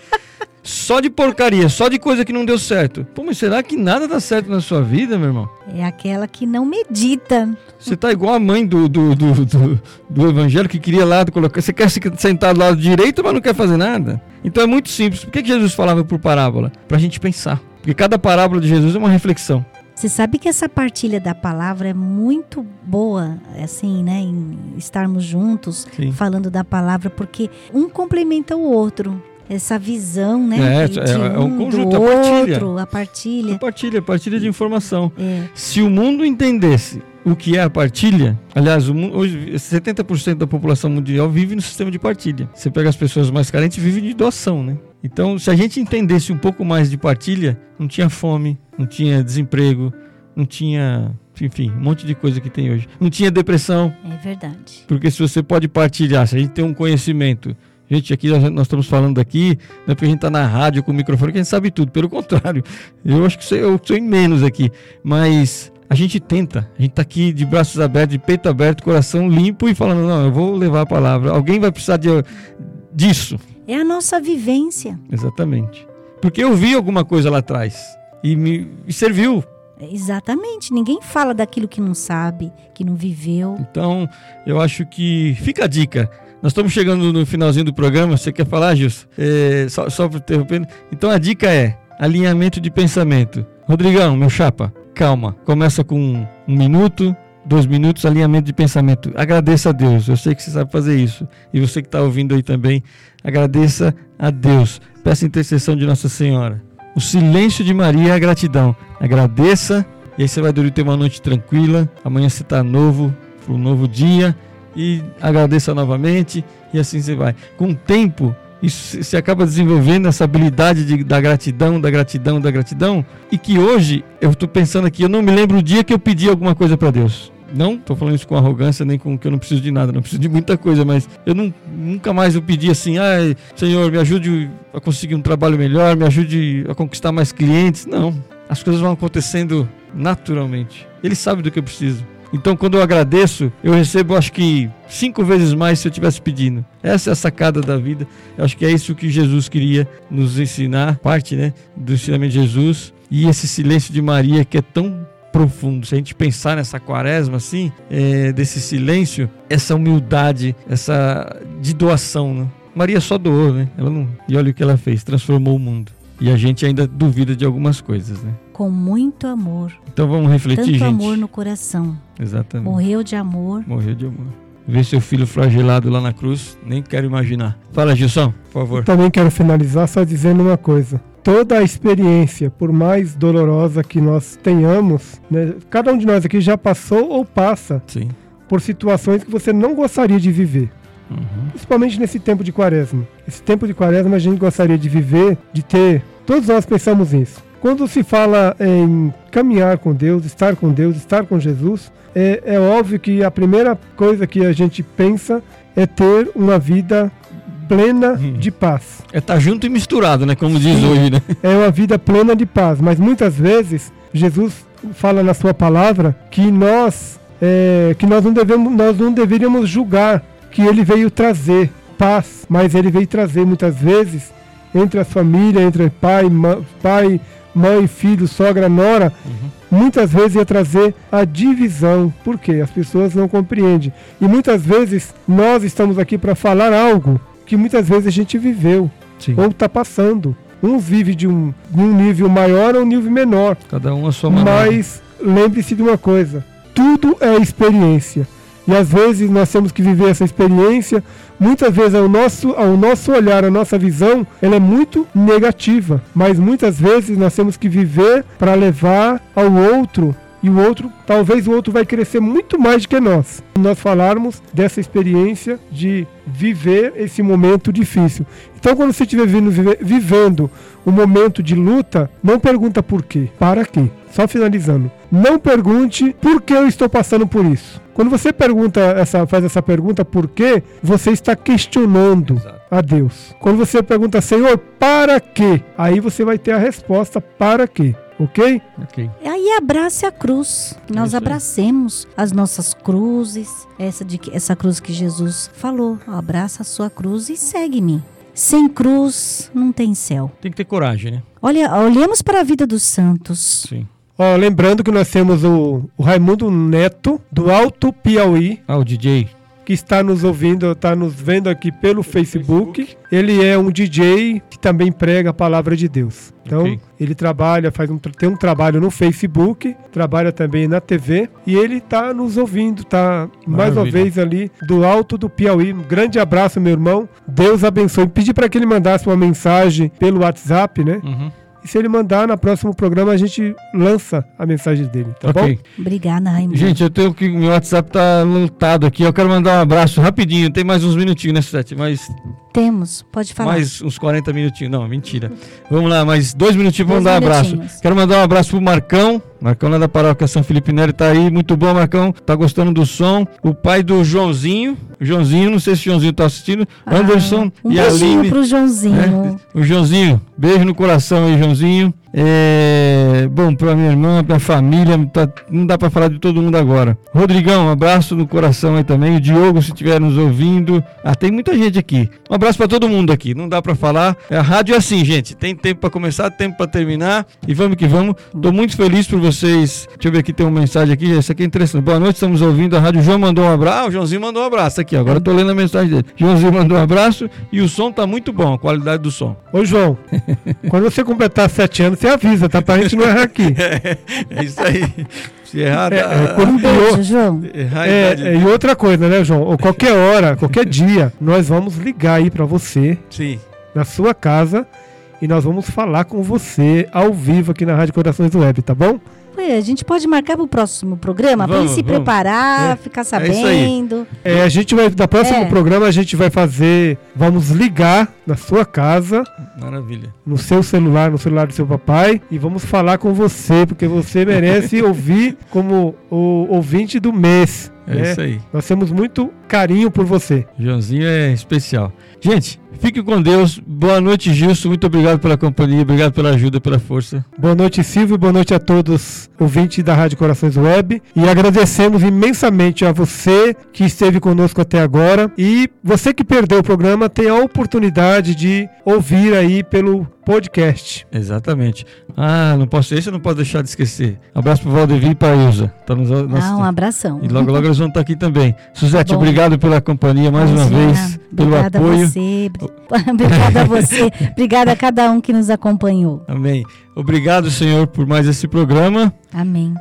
só de porcaria, só de coisa que não deu certo. Pô, mas será que nada dá certo na sua vida, meu irmão? É aquela que não medita. Você tá igual a mãe do, do, do, do, do evangelho que queria lá colocar. Você quer se sentar do lado direito, mas não quer fazer nada. Então é muito simples. Por que Jesus falava por parábola? Pra gente pensar. Porque cada parábola de Jesus é uma reflexão. Você sabe que essa partilha da palavra é muito boa, assim, né? Em estarmos juntos Sim. falando da palavra, porque um complementa o outro. Essa visão, né? É, de é- é um do conjunto, a partilha. outro, a partilha. Partilha, partilha de informação. É. Se o mundo entendesse o que é a partilha, aliás, o mu- hoje 70% da população mundial vive no sistema de partilha. Você pega as pessoas mais carentes, vivem de doação, né? Então, se a gente entendesse um pouco mais de partilha, não tinha fome, não tinha desemprego, não tinha, enfim, um monte de coisa que tem hoje. Não tinha depressão, É verdade. porque se você pode partilhar, se a gente tem um conhecimento, gente, aqui nós, estamos falando aqui, não é porque a gente está na rádio com o microfone que a gente sabe tudo, pelo contrário, eu acho que eu sou em menos aqui, mas a gente tenta, a gente está aqui de braços abertos, de peito aberto, coração limpo e falando, não, eu vou levar a palavra, alguém vai precisar de, disso. É a nossa vivência. Exatamente. Porque eu vi alguma coisa lá atrás e me e serviu. Exatamente. Ninguém fala daquilo que não sabe, que não viveu. Então, eu acho que fica a dica. Nós estamos chegando no finalzinho do programa. Você quer falar, Gilson? É, só, só interrompendo. Então, a dica é alinhamento de pensamento. Rodrigão, meu chapa, calma. Começa com um, um minuto, dois minutos, alinhamento de pensamento. Agradeça a Deus. Eu sei que você sabe fazer isso. E você que está ouvindo aí também, agradeça a Deus. Peça intercessão de Nossa Senhora. O silêncio de Maria é a gratidão. Agradeça e aí você vai dormir ter uma noite tranquila. Amanhã você está novo, para um novo dia e agradeça novamente e assim você vai. Com o tempo, isso se acaba desenvolvendo essa habilidade de, da gratidão, da gratidão, da gratidão. E que hoje eu estou pensando aqui, eu não me lembro o dia que eu pedi alguma coisa para Deus. Não estou falando isso com arrogância, nem com que eu não preciso de nada, não preciso de muita coisa, mas eu não, nunca mais eu pedi assim, ai, Senhor, me ajude a conseguir um trabalho melhor, me ajude a conquistar mais clientes. Não. As coisas vão acontecendo naturalmente. Ele sabe do que eu preciso. Então, quando eu agradeço, eu recebo, acho que cinco vezes mais se eu estivesse pedindo. Essa é a sacada da vida. Eu acho que é isso que Jesus queria nos ensinar, parte né, do ensinamento de Jesus. E esse silêncio de Maria que é tão profundo. Se a gente pensar nessa quaresma assim, é, desse silêncio, essa humildade, essa de doação, né? Maria só doou, né? Ela não... E olha o que ela fez, transformou o mundo. E a gente ainda duvida de algumas coisas, né? Com muito amor. Então vamos refletir, Tanto gente. amor no coração. Exatamente. Morreu de amor. Morreu de amor. Ver seu filho flagelado lá na cruz, nem quero imaginar. Fala, Gilson, por favor. Também quero finalizar só dizendo uma coisa. Toda a experiência, por mais dolorosa que nós tenhamos, né, cada um de nós aqui já passou ou passa Sim. por situações que você não gostaria de viver. Uhum. Principalmente nesse tempo de quaresma. Esse tempo de quaresma a gente gostaria de viver, de ter. Todos nós pensamos nisso. Quando se fala em caminhar com Deus, estar com Deus, estar com Jesus, é, é óbvio que a primeira coisa que a gente pensa é ter uma vida plena de paz. É tá junto e misturado, né? Como diz hoje, né? É uma vida plena de paz. Mas muitas vezes Jesus fala na sua palavra que nós é, que nós não devemos, nós não deveríamos julgar que Ele veio trazer paz, mas Ele veio trazer muitas vezes entre as famílias, entre pai, ma- pai, mãe, filho, sogra, nora, muitas vezes ia trazer a divisão. Por quê? As pessoas não compreendem. E muitas vezes nós estamos aqui para falar algo que muitas vezes a gente viveu Sim. ou está passando. Uns vivem de um, de um nível maior ou um nível menor. Cada um a sua maneira. Mas lembre-se de uma coisa: tudo é experiência. E às vezes nós temos que viver essa experiência. Muitas vezes ao nosso, ao nosso olhar, a nossa visão, ela é muito negativa. Mas muitas vezes nós temos que viver para levar ao outro. E o outro, talvez o outro vai crescer muito mais do que nós. Nós falarmos dessa experiência de viver esse momento difícil. Então, quando você estiver vindo- vive- vivendo um momento de luta, não pergunta por quê, para quê. Só finalizando. Não pergunte por que eu estou passando por isso. Quando você pergunta essa, faz essa pergunta por quê, você está questionando Exato. a Deus. Quando você pergunta, Senhor, para quê? Aí você vai ter a resposta para quê. Ok? Ok. Aí abrace a cruz. Nós abracemos as nossas cruzes. Essa, de, que- essa cruz que Jesus falou. Abraça a sua cruz e segue-me. Sem cruz não tem céu. Tem que ter coragem, né? Olha, olhemos para a vida dos santos. Sim. Ó, lembrando que nós temos o, o Raimundo Neto, do Alto Piauí, Ah, o DJ. que está nos ouvindo, está nos vendo aqui pelo Facebook. Ele é um DJ que também prega a palavra de Deus. Então, Ok. ele trabalha, faz um, tem um trabalho no Facebook, trabalha também na TV e ele está nos ouvindo, tá mais uma vez ali do alto do Piauí. Um grande abraço, meu irmão. Deus abençoe. Pedi para que ele mandasse uma mensagem pelo WhatsApp, né? Uhum. E se ele mandar, no próximo programa a gente lança a mensagem dele, tá bom? ok. Obrigada, Raimundo. Gente, eu tenho que. Meu WhatsApp tá lotado aqui. Eu quero mandar um abraço rapidinho. Tem mais uns minutinhos, né, Sete? Mais, Temos, pode falar. mais uns 40 minutinhos. Não, mentira. Vamos lá, mais dois minutinhos Dois vamos dar um abraço. Quero mandar um abraço pro Marcão. Marcão lá da paróquia São Felipe Neri tá aí. Muito bom, Marcão. Tá gostando do som. O pai do Joãozinho. Joãozinho, não sei se o Joãozinho tá assistindo. Ah, Anderson um e a beijinho Aline. pro Joãozinho. né? O Joãozinho, beijo no coração aí, Joãozinho. É, bom, para minha irmã, pra família, pra- não dá para falar de todo mundo agora. Rodrigão, um abraço no coração aí também. O Diogo, se estiver nos ouvindo. Ah, tem muita gente aqui. Um abraço para todo mundo aqui. Não dá para falar. A rádio é assim, gente. Tem tempo para começar, tempo para terminar. E vamos que vamos. Tô muito feliz por vocês. Deixa eu ver aqui, tem uma mensagem aqui. Essa aqui é interessante. Boa noite, estamos ouvindo a rádio. João mandou um abraço. Ah, o Joãozinho mandou um abraço aqui. Agora tô lendo a mensagem dele. Joãozinho mandou um abraço e o som tá muito bom, a qualidade do som. Ô, João, quando você completar sete anos, você avisa, tá? Pra gente não errar aqui. É isso aí. Se errar, É, é, quando- Um beijo, João. É, idade. é, e outra coisa, né, João? Ou qualquer hora, qualquer dia, nós vamos ligar aí pra você, Sim. na sua casa, e nós vamos falar com você ao vivo aqui na Rádio Corações Web, tá bom? A gente pode marcar pro próximo programa para ele se vamos. preparar, É, ficar aí. sabendo. É, a gente vai, no próximo É. programa, a gente vai fazer, vamos ligar na sua casa, Maravilha. no seu celular, no celular do seu papai, e vamos falar com você, porque você merece ouvir como o ouvinte do mês. É né? isso aí. Nós temos muito carinho por você. Joãozinho é especial. Gente, fique com Deus. Boa noite, Gilson. Muito obrigado pela companhia, obrigado pela ajuda, pela força. Boa noite, Silvio. Boa noite a todos ouvintes da Rádio Corações Web. E agradecemos imensamente a você que esteve conosco até agora. E você que perdeu o programa tem a oportunidade de ouvir aí pelo podcast. Exatamente. Ah, não posso, esse eu não posso deixar de esquecer. Abraço pro Valdevir e pra Ilza. Tá nos, nos- Ah, um abração. E logo, logo eles vão estar aqui também. Suzete, Bom. obrigado pela companhia mais uma vez, pelo Obrigada apoio. a você. Obrigada a você. Obrigada a cada um que nos acompanhou. Amém. Obrigado, Senhor, por mais esse programa. Amém.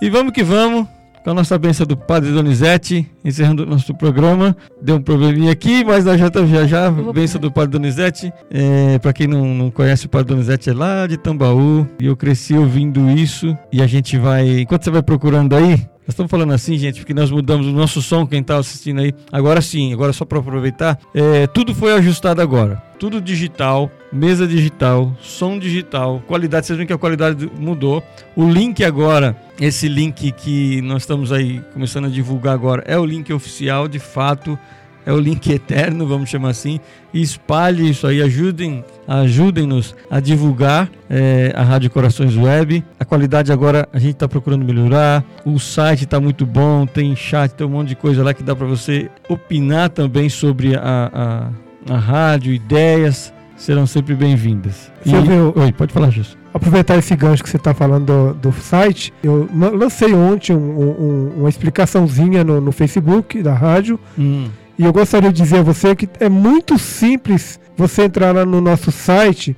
E vamos que vamos, com a nossa benção do Padre Donizete, encerrando o nosso programa. Deu um probleminha aqui, mas nós já estamos já já. vou- Benção do Padre Donizete. É, para quem não, não conhece, o Padre Donizete é lá de Tambaú. E eu cresci ouvindo isso. E a gente vai. Enquanto você vai procurando aí. Nós estamos falando assim, gente, porque nós mudamos o nosso som, quem está assistindo aí. Agora sim, agora só para aproveitar. é, tudo foi ajustado agora. Tudo digital, mesa digital, som digital, qualidade. Vocês viram que a qualidade mudou. O link agora, esse link que nós estamos aí começando a divulgar agora, é o link oficial, de fato. É o link eterno, vamos chamar assim. Espalhe isso aí, ajudem, ajudem-nos a divulgar é, a Rádio Corações Web. A qualidade agora a gente está procurando melhorar. O site está muito bom, tem chat, tem um monte de coisa lá que dá para você opinar também sobre a, a, a rádio, ideias. Serão sempre bem-vindas. E- Oi, pode falar, Gilson. Aproveitar esse gancho que você está falando do, do site, eu lancei ontem um- um- uma explicaçãozinha no, no Facebook da rádio. Hum, E eu gostaria de dizer a você que é muito simples você entrar lá no nosso site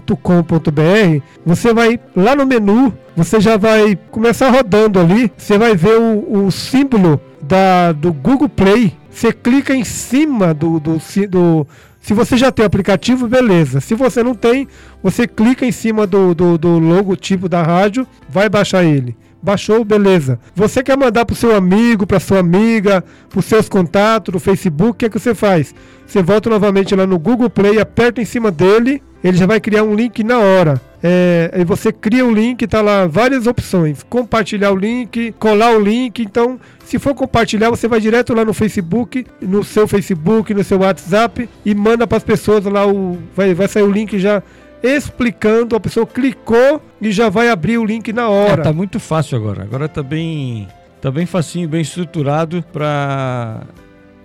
www.radiocoraçõesweb.com.br. Você vai lá no menu, você já vai começar rodando ali, você vai ver o, o símbolo da, do Google Play. Você clica em cima do, do, do- Se você já tem o aplicativo, beleza. Se você não tem, você clica em cima do, do, do logotipo da rádio, vai baixar ele. Baixou, beleza. Você quer mandar pro seu amigo, pra sua amiga, pros seus contatos, no Facebook, o que é que você faz? Você volta novamente lá no Google Play, aperta em cima dele, ele já vai criar um link na hora. É, aí você cria o link, tá lá várias opções. Compartilhar o link, colar o link. Então, se for compartilhar, você vai direto lá no Facebook, no seu Facebook, no seu WhatsApp e manda para as pessoas lá o vai, vai sair o link já explicando, a pessoa clicou e já vai abrir o link na É, hora. tá muito fácil agora. Agora tá bem, tá bem facinho, bem estruturado para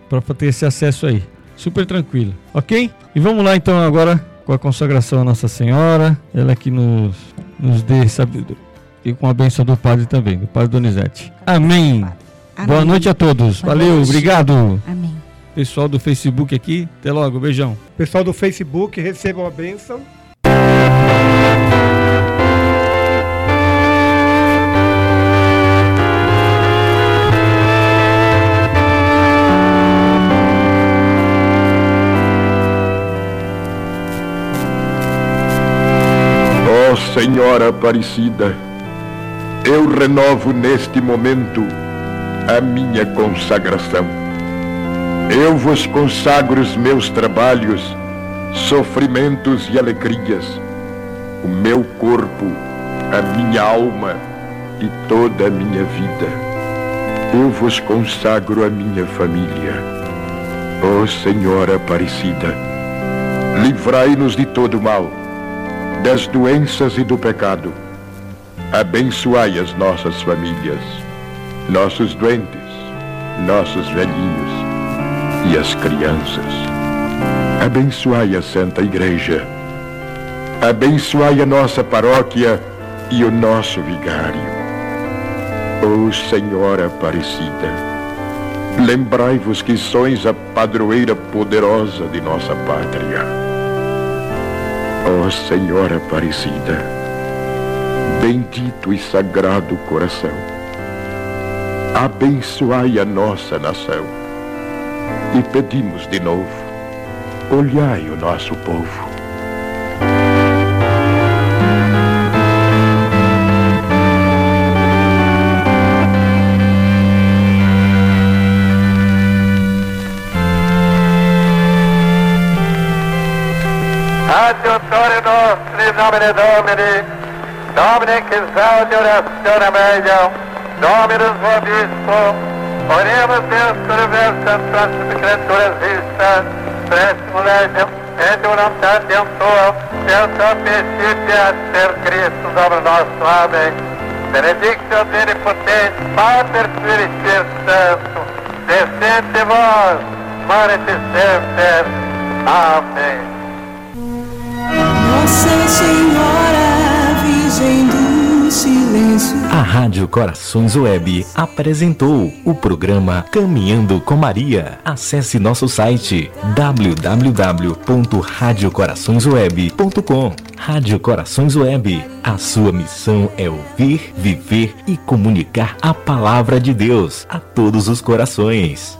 para ter esse acesso aí. Super tranquilo, ok? E vamos lá então agora com a consagração à Nossa Senhora, ela que nos nos dê sabedoria e com a bênção do Padre também, do Padre Donizete. Amém. Boa Amém. noite a todos. Boa Valeu, noite. obrigado. Amém. Pessoal do Facebook aqui, até logo, beijão. Pessoal do Facebook, recebam a bênção. Senhora Aparecida, eu renovo neste momento a minha consagração. Eu vos consagro os meus trabalhos, sofrimentos e alegrias, o meu corpo, a minha alma e toda a minha vida. Eu vos consagro a minha família. Ó Senhora Aparecida, livrai-nos de todo mal, das doenças e do pecado. Abençoai as nossas famílias, nossos doentes, nossos velhinhos e as crianças. Abençoai a Santa Igreja. Abençoai a nossa paróquia e o nosso vigário. Ó Senhora Aparecida, lembrai-vos que sois a padroeira poderosa de nossa pátria. Ó Senhora Aparecida, bendito e sagrado coração, abençoai a nossa nação e pedimos de novo, olhai o nosso povo. Adiutorium nostri in nomine Domini, Domine exaudior astione meglio, Dominus vobiscum, Oremus Deus universum transit creaturas vista, prestimum legem, et voluntatem tuam, Deus sapientitia per Christus Domino nostro. Amém. Benedictio Omnipotens, Pater Spiritus Sanctus, descente vos, morete semper. Amém. Nossa Senhora, Rádio Corações Web apresentou o programa Caminhando com Maria. Acesse nosso site www.radiocoraçõesweb.com. Rádio Corações Web. A sua missão é ouvir, viver e comunicar a palavra de Deus a todos os corações.